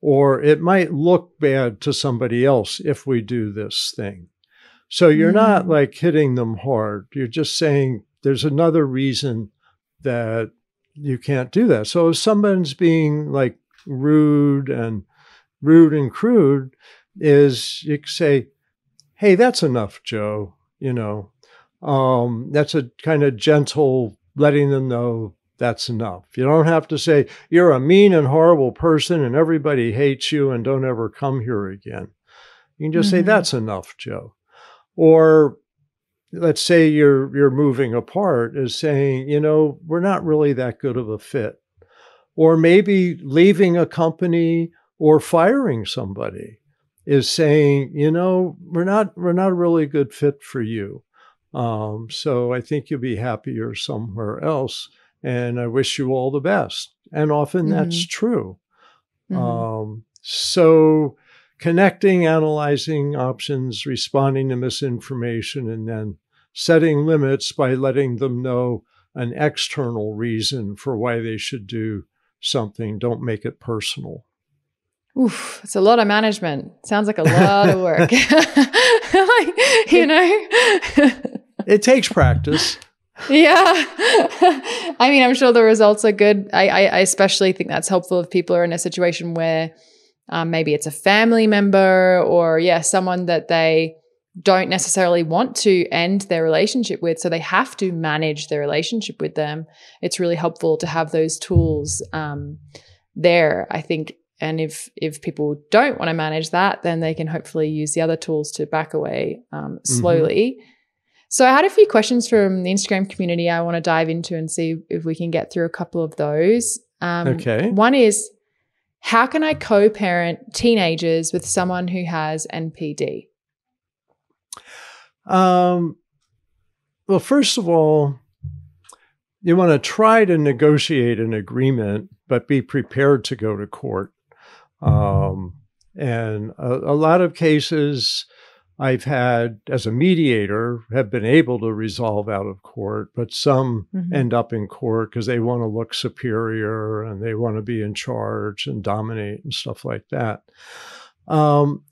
or it might look bad to somebody else if we do this thing. So, you're mm-hmm. not like hitting them hard. You're just saying there's another reason that you can't do that. So, if someone's being like rude and rude and crude, is you say, hey, that's enough, Joe. You know, um, that's a kind of gentle letting them know that's enough. You don't have to say, you're a mean and horrible person and everybody hates you and don't ever come here again. You can just mm-hmm. say, that's enough, Joe. Or let's say you're you're moving apart is saying, you know, we're not really that good of a fit. Or maybe leaving a company or firing somebody is saying, you know, we're not we're not a really good fit for you. Um, so I think you'll be happier somewhere else, and I wish you all the best. And often mm-hmm. that's true. Mm-hmm. Um, so connecting, analyzing options, responding to misinformation, and then setting limits by letting them know an external reason for why they should do something. Don't make it personal. Oof, it's a lot of management. Sounds like a lot of work. *laughs* like, you know? *laughs* it takes practice. Yeah. *laughs* I mean, I'm sure the results are good. I, I, I, especially think that's helpful if people are in a situation where um, maybe it's a family member or, yeah, someone that they don't necessarily want to end their relationship with. So they have to manage their relationship with them. It's really helpful to have those tools um, there. I think and if if people don't want to manage that, then they can hopefully use the other tools to back away um, mm-hmm. slowly. Mm-hmm. So I had a few questions from the Instagram community I want to dive into and see if we can get through a couple of those. Um, okay. One is how can I co-parent teenagers with someone who has NPD? Um, well, first of all, you want to try to negotiate an agreement, but be prepared to go to court. Um, and a, a, lot of cases I've had as a mediator have been able to resolve out of court, but some mm-hmm. end up in court because they want to look superior and they want to be in charge and dominate and stuff like that. Um,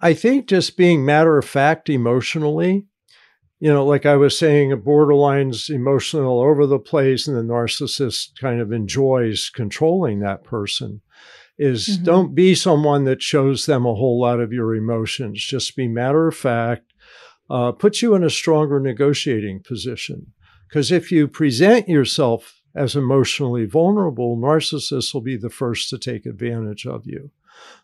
I think just being matter of fact emotionally, you know, like I was saying, a borderline's emotional all over the place, and the narcissist kind of enjoys controlling that person is mm-hmm. don't be someone that shows them a whole lot of your emotions. Just be matter of fact. Uh, puts you in a stronger negotiating position Because if you present yourself as emotionally vulnerable, narcissists will be the first to take advantage of you.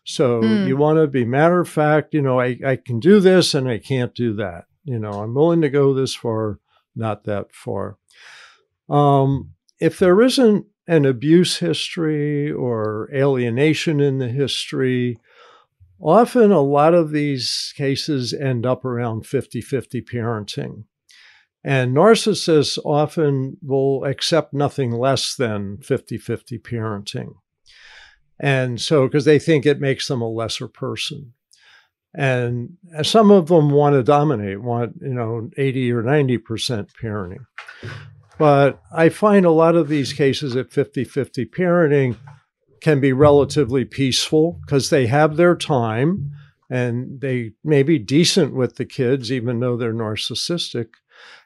So mm. you want to be matter of fact, you know, I, I can do this and I can't do that. You know, I'm willing to go this far, not that far. Um, if there isn't an abuse history or alienation in the history, often a lot of these cases end up around 50 50 parenting. And narcissists often will accept nothing less than 50 50 parenting. And so, because they think it makes them a lesser person. And uh, some of them want to dominate, want, you know, 80 or 90% parenting. But I find a lot of these cases at 50 50 parenting can be relatively peaceful because they have their time and they may be decent with the kids, even though they're narcissistic.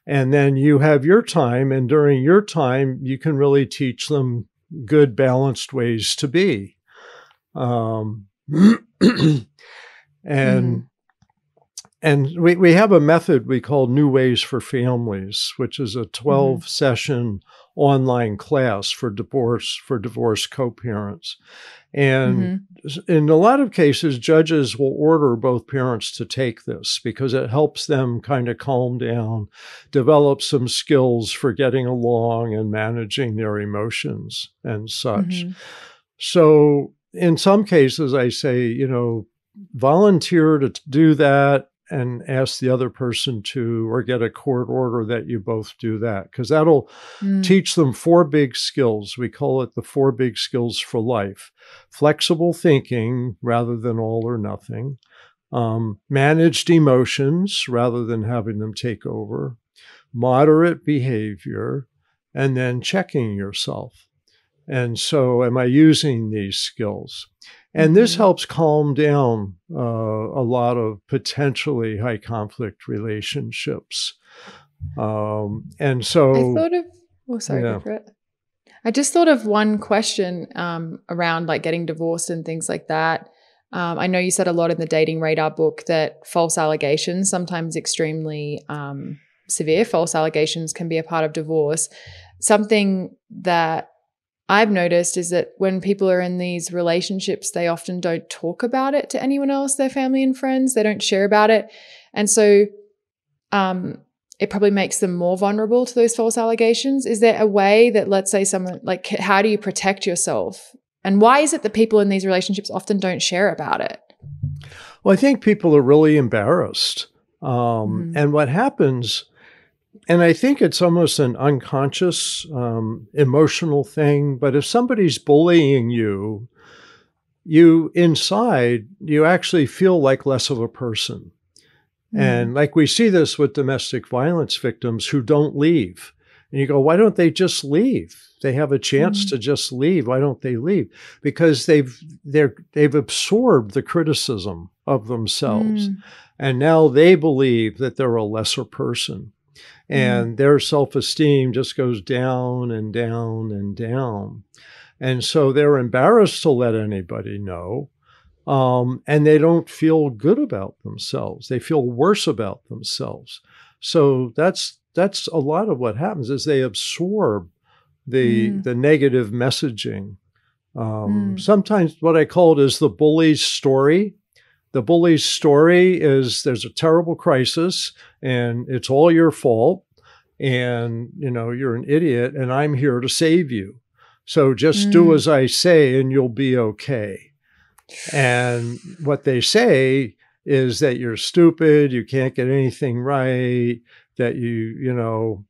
And then you have your time, and during your time, you can really teach them good, balanced ways to be. Um, *clears throat* and mm-hmm. And we, we have a method we call New Ways for Families, which is a 12 mm-hmm. session online class for divorce for divorced co-parents. And mm-hmm. in a lot of cases, judges will order both parents to take this because it helps them kind of calm down, develop some skills for getting along and managing their emotions and such. Mm-hmm. So, in some cases, I say, you know, volunteer to do that and ask the other person to, or get a court order that you both do that, because that'll mm. teach them four big skills. We call it the four big skills for life flexible thinking rather than all or nothing, um, managed emotions rather than having them take over, moderate behavior, and then checking yourself. And so, am I using these skills? And this mm-hmm. helps calm down uh, a lot of potentially high conflict relationships. Um, and so I thought of, oh, sorry, yeah. I just thought of one question um, around like getting divorced and things like that. Um, I know you said a lot in the dating radar book that false allegations, sometimes extremely um, severe false allegations, can be a part of divorce. Something that I've noticed is that when people are in these relationships, they often don't talk about it to anyone else, their family and friends. They don't share about it. And so um, it probably makes them more vulnerable to those false allegations. Is there a way that, let's say, someone like, how do you protect yourself? And why is it that people in these relationships often don't share about it? Well, I think people are really embarrassed. Um, mm. And what happens and I think it's almost an unconscious um, emotional thing. But if somebody's bullying you, you inside, you actually feel like less of a person. Mm. And like we see this with domestic violence victims who don't leave. And you go, why don't they just leave? They have a chance mm. to just leave. Why don't they leave? Because they've they're they've absorbed the criticism of themselves. Mm. And now they believe that they're a lesser person. Mm-hmm. and mm. their self esteem just goes down and down and down. And so they're embarrassed to let anybody know. Um, and they don't feel good about themselves. They feel worse about themselves. So that's that's a lot of what happens is they absorb the mm. the negative messaging. Um, mm. Sometimes what I call it is the bully's story. The bully's story is there's a terrible crisis and it's all your fault and you know you're an idiot and I'm here to save you. So just mm. do as I say and you'll be okay. And what they say is that you're stupid, you can't get anything right, that you, you know,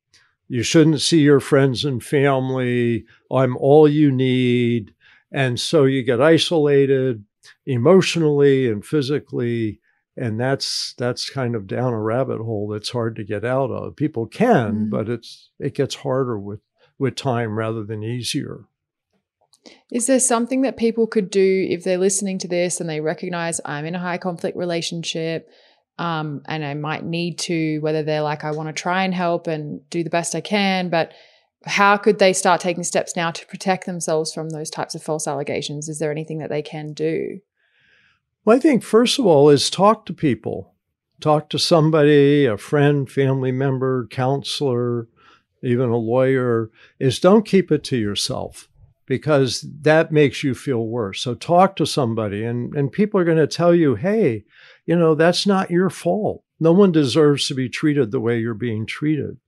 you shouldn't see your friends and family. I'm all you need. And so you get isolated emotionally and physically and that's that's kind of down a rabbit hole that's hard to get out of. People can mm. but it's it gets harder with with time rather than easier. Is there something that people could do if they're listening to this and they recognize i'm in a high conflict relationship um, and i might need to whether they're like i want to try and help and do the best i can but how could they start taking steps now to protect themselves from those types of false allegations? Is there anything that they can do well, I think first of all is talk to people. Talk to somebody, a friend, family member, counselor, even a lawyer, is don't keep it to yourself because that makes you feel worse. So talk to somebody, and, and people are going to tell you, hey, you know, that's not your fault. No one deserves to be treated the way you're being treated.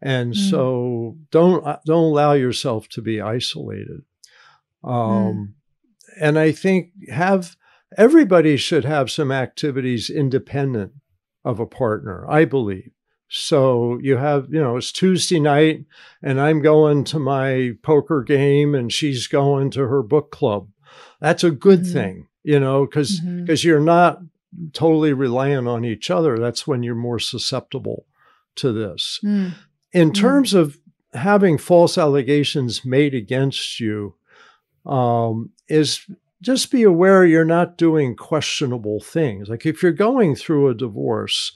And mm. so don't don't allow yourself to be isolated. Um, mm. And I think have everybody should have some activities independent of a partner. I believe. So you have, you know, it's Tuesday night and I'm going to my poker game and she's going to her book club. That's a good mm-hmm. thing, you know, because because mm-hmm. you're not totally reliant on each other. That's when you're more susceptible to this. Mm. In mm. terms of having false allegations made against you, um, is just be aware you're not doing questionable things. Like if you're going through a divorce,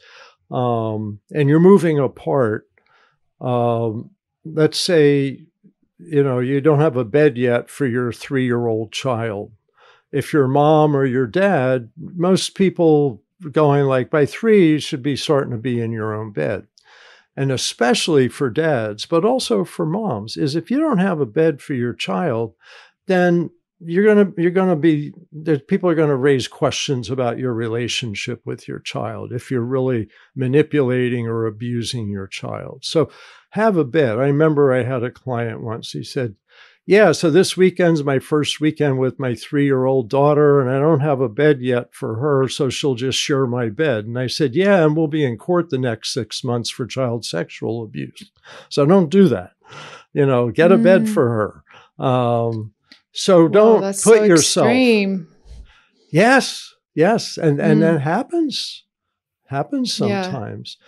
um, and you're moving apart, um, let's say, you know, you don't have a bed yet for your three year old child. If your mom or your dad, most people going like by three, you should be starting to be in your own bed. And especially for dads, but also for moms, is if you don't have a bed for your child, then you're gonna you're gonna be people are gonna raise questions about your relationship with your child if you're really manipulating or abusing your child. So have a bed. I remember I had a client once. He said, "Yeah, so this weekend's my first weekend with my three year old daughter, and I don't have a bed yet for her, so she'll just share my bed." And I said, "Yeah, and we'll be in court the next six months for child sexual abuse. So don't do that. You know, get a mm. bed for her." Um, so don't put so yourself. Extreme. Yes, yes, and and mm. that happens, happens sometimes. Yeah.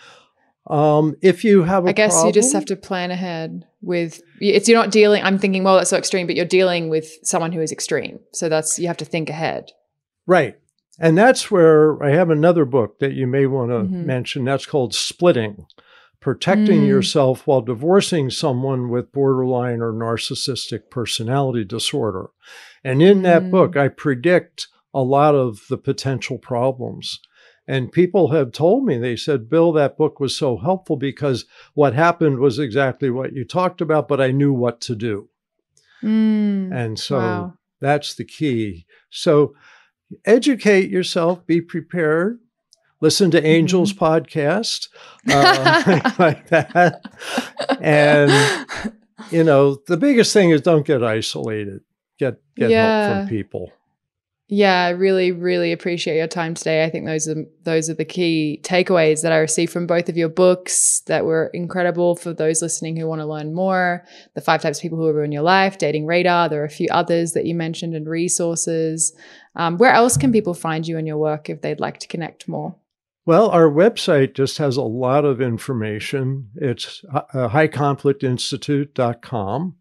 Um, if you have, I guess problem, you just have to plan ahead with. It's you're not dealing. I'm thinking, well, that's so extreme, but you're dealing with someone who is extreme. So that's you have to think ahead. Right. And that's where I have another book that you may want to mm-hmm. mention. That's called Splitting protecting mm. yourself while divorcing someone with borderline or narcissistic personality disorder. And in mm. that book, I predict a lot of the potential problems. And people have told me, they said, Bill, that book was so helpful because what happened was exactly what you talked about, but I knew what to do. Mm. And so wow. that's the key. So educate yourself, be prepared, listen to Angel's mm-hmm. podcast, uh, *laughs* like *laughs* that. And, you know, the biggest thing is don't get isolated, get, get yeah. help from people. Yeah, I really, really appreciate your time today. I think those are those are the key takeaways that I received from both of your books that were incredible for those listening who want to learn more. The five types of people who ruin your life, dating radar. There are a few others that you mentioned and resources. Um, where else can people find you and your work if they'd like to connect more? Well, our website just has a lot of information. It's uh, highconflictinstitute.com.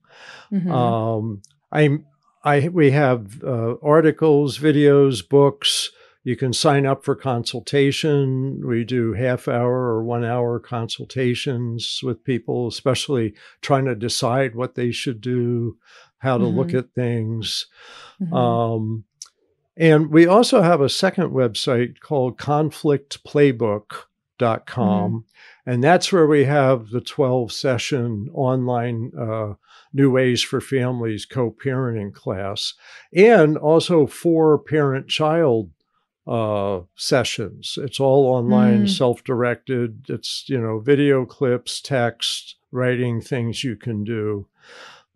Mm-hmm. Um, I, I, we have uh, articles, videos, books. You can sign up for consultation. We do half hour or one hour consultations with people, especially trying to decide what they should do, how to mm-hmm. look at things. Mm-hmm. Um, and we also have a second website called conflictplaybook.com. Mm. And that's where we have the 12 session online uh, New Ways for Families co parenting class, and also four parent child uh, sessions. It's all online, mm. self directed. It's, you know, video clips, text, writing things you can do.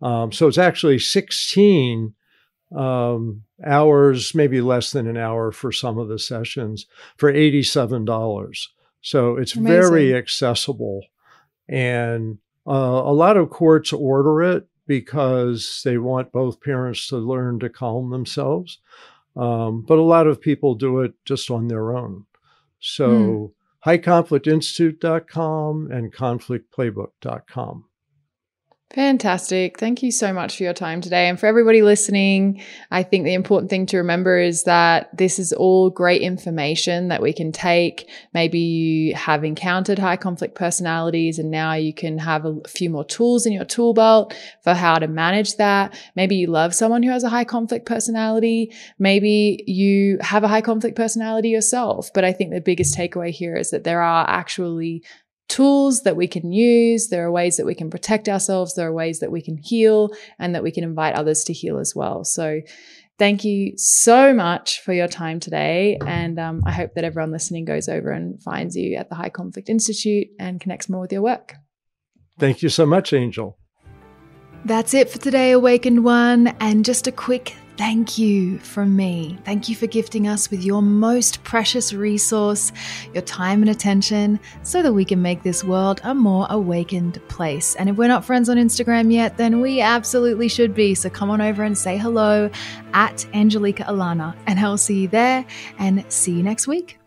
Um, so it's actually 16 um, hours, maybe less than an hour for some of the sessions for $87. So it's Amazing. very accessible. And uh, a lot of courts order it because they want both parents to learn to calm themselves. Um, but a lot of people do it just on their own. So mm. highconflictinstitute.com and conflictplaybook.com. Fantastic. Thank you so much for your time today. And for everybody listening, I think the important thing to remember is that this is all great information that we can take. Maybe you have encountered high conflict personalities and now you can have a few more tools in your tool belt for how to manage that. Maybe you love someone who has a high conflict personality. Maybe you have a high conflict personality yourself. But I think the biggest takeaway here is that there are actually tools that we can use. There are ways that we can protect ourselves. There are ways that we can heal and that we can invite others to heal as well. So, thank you so much for your time today. And um, I hope that everyone listening goes over and finds you at the High Conflict Institute and connects more with your work. Thank you so much, Angel. That's it for today, Awakened One. And just a quick thank you from me. Thank you for gifting us with your most precious resource, your time and attention, so that we can make this world a more awakened place. And if we're not friends on Instagram yet, then we absolutely should be. So come on over and say hello at Angelica Alana, and I'll see you there and see you next week.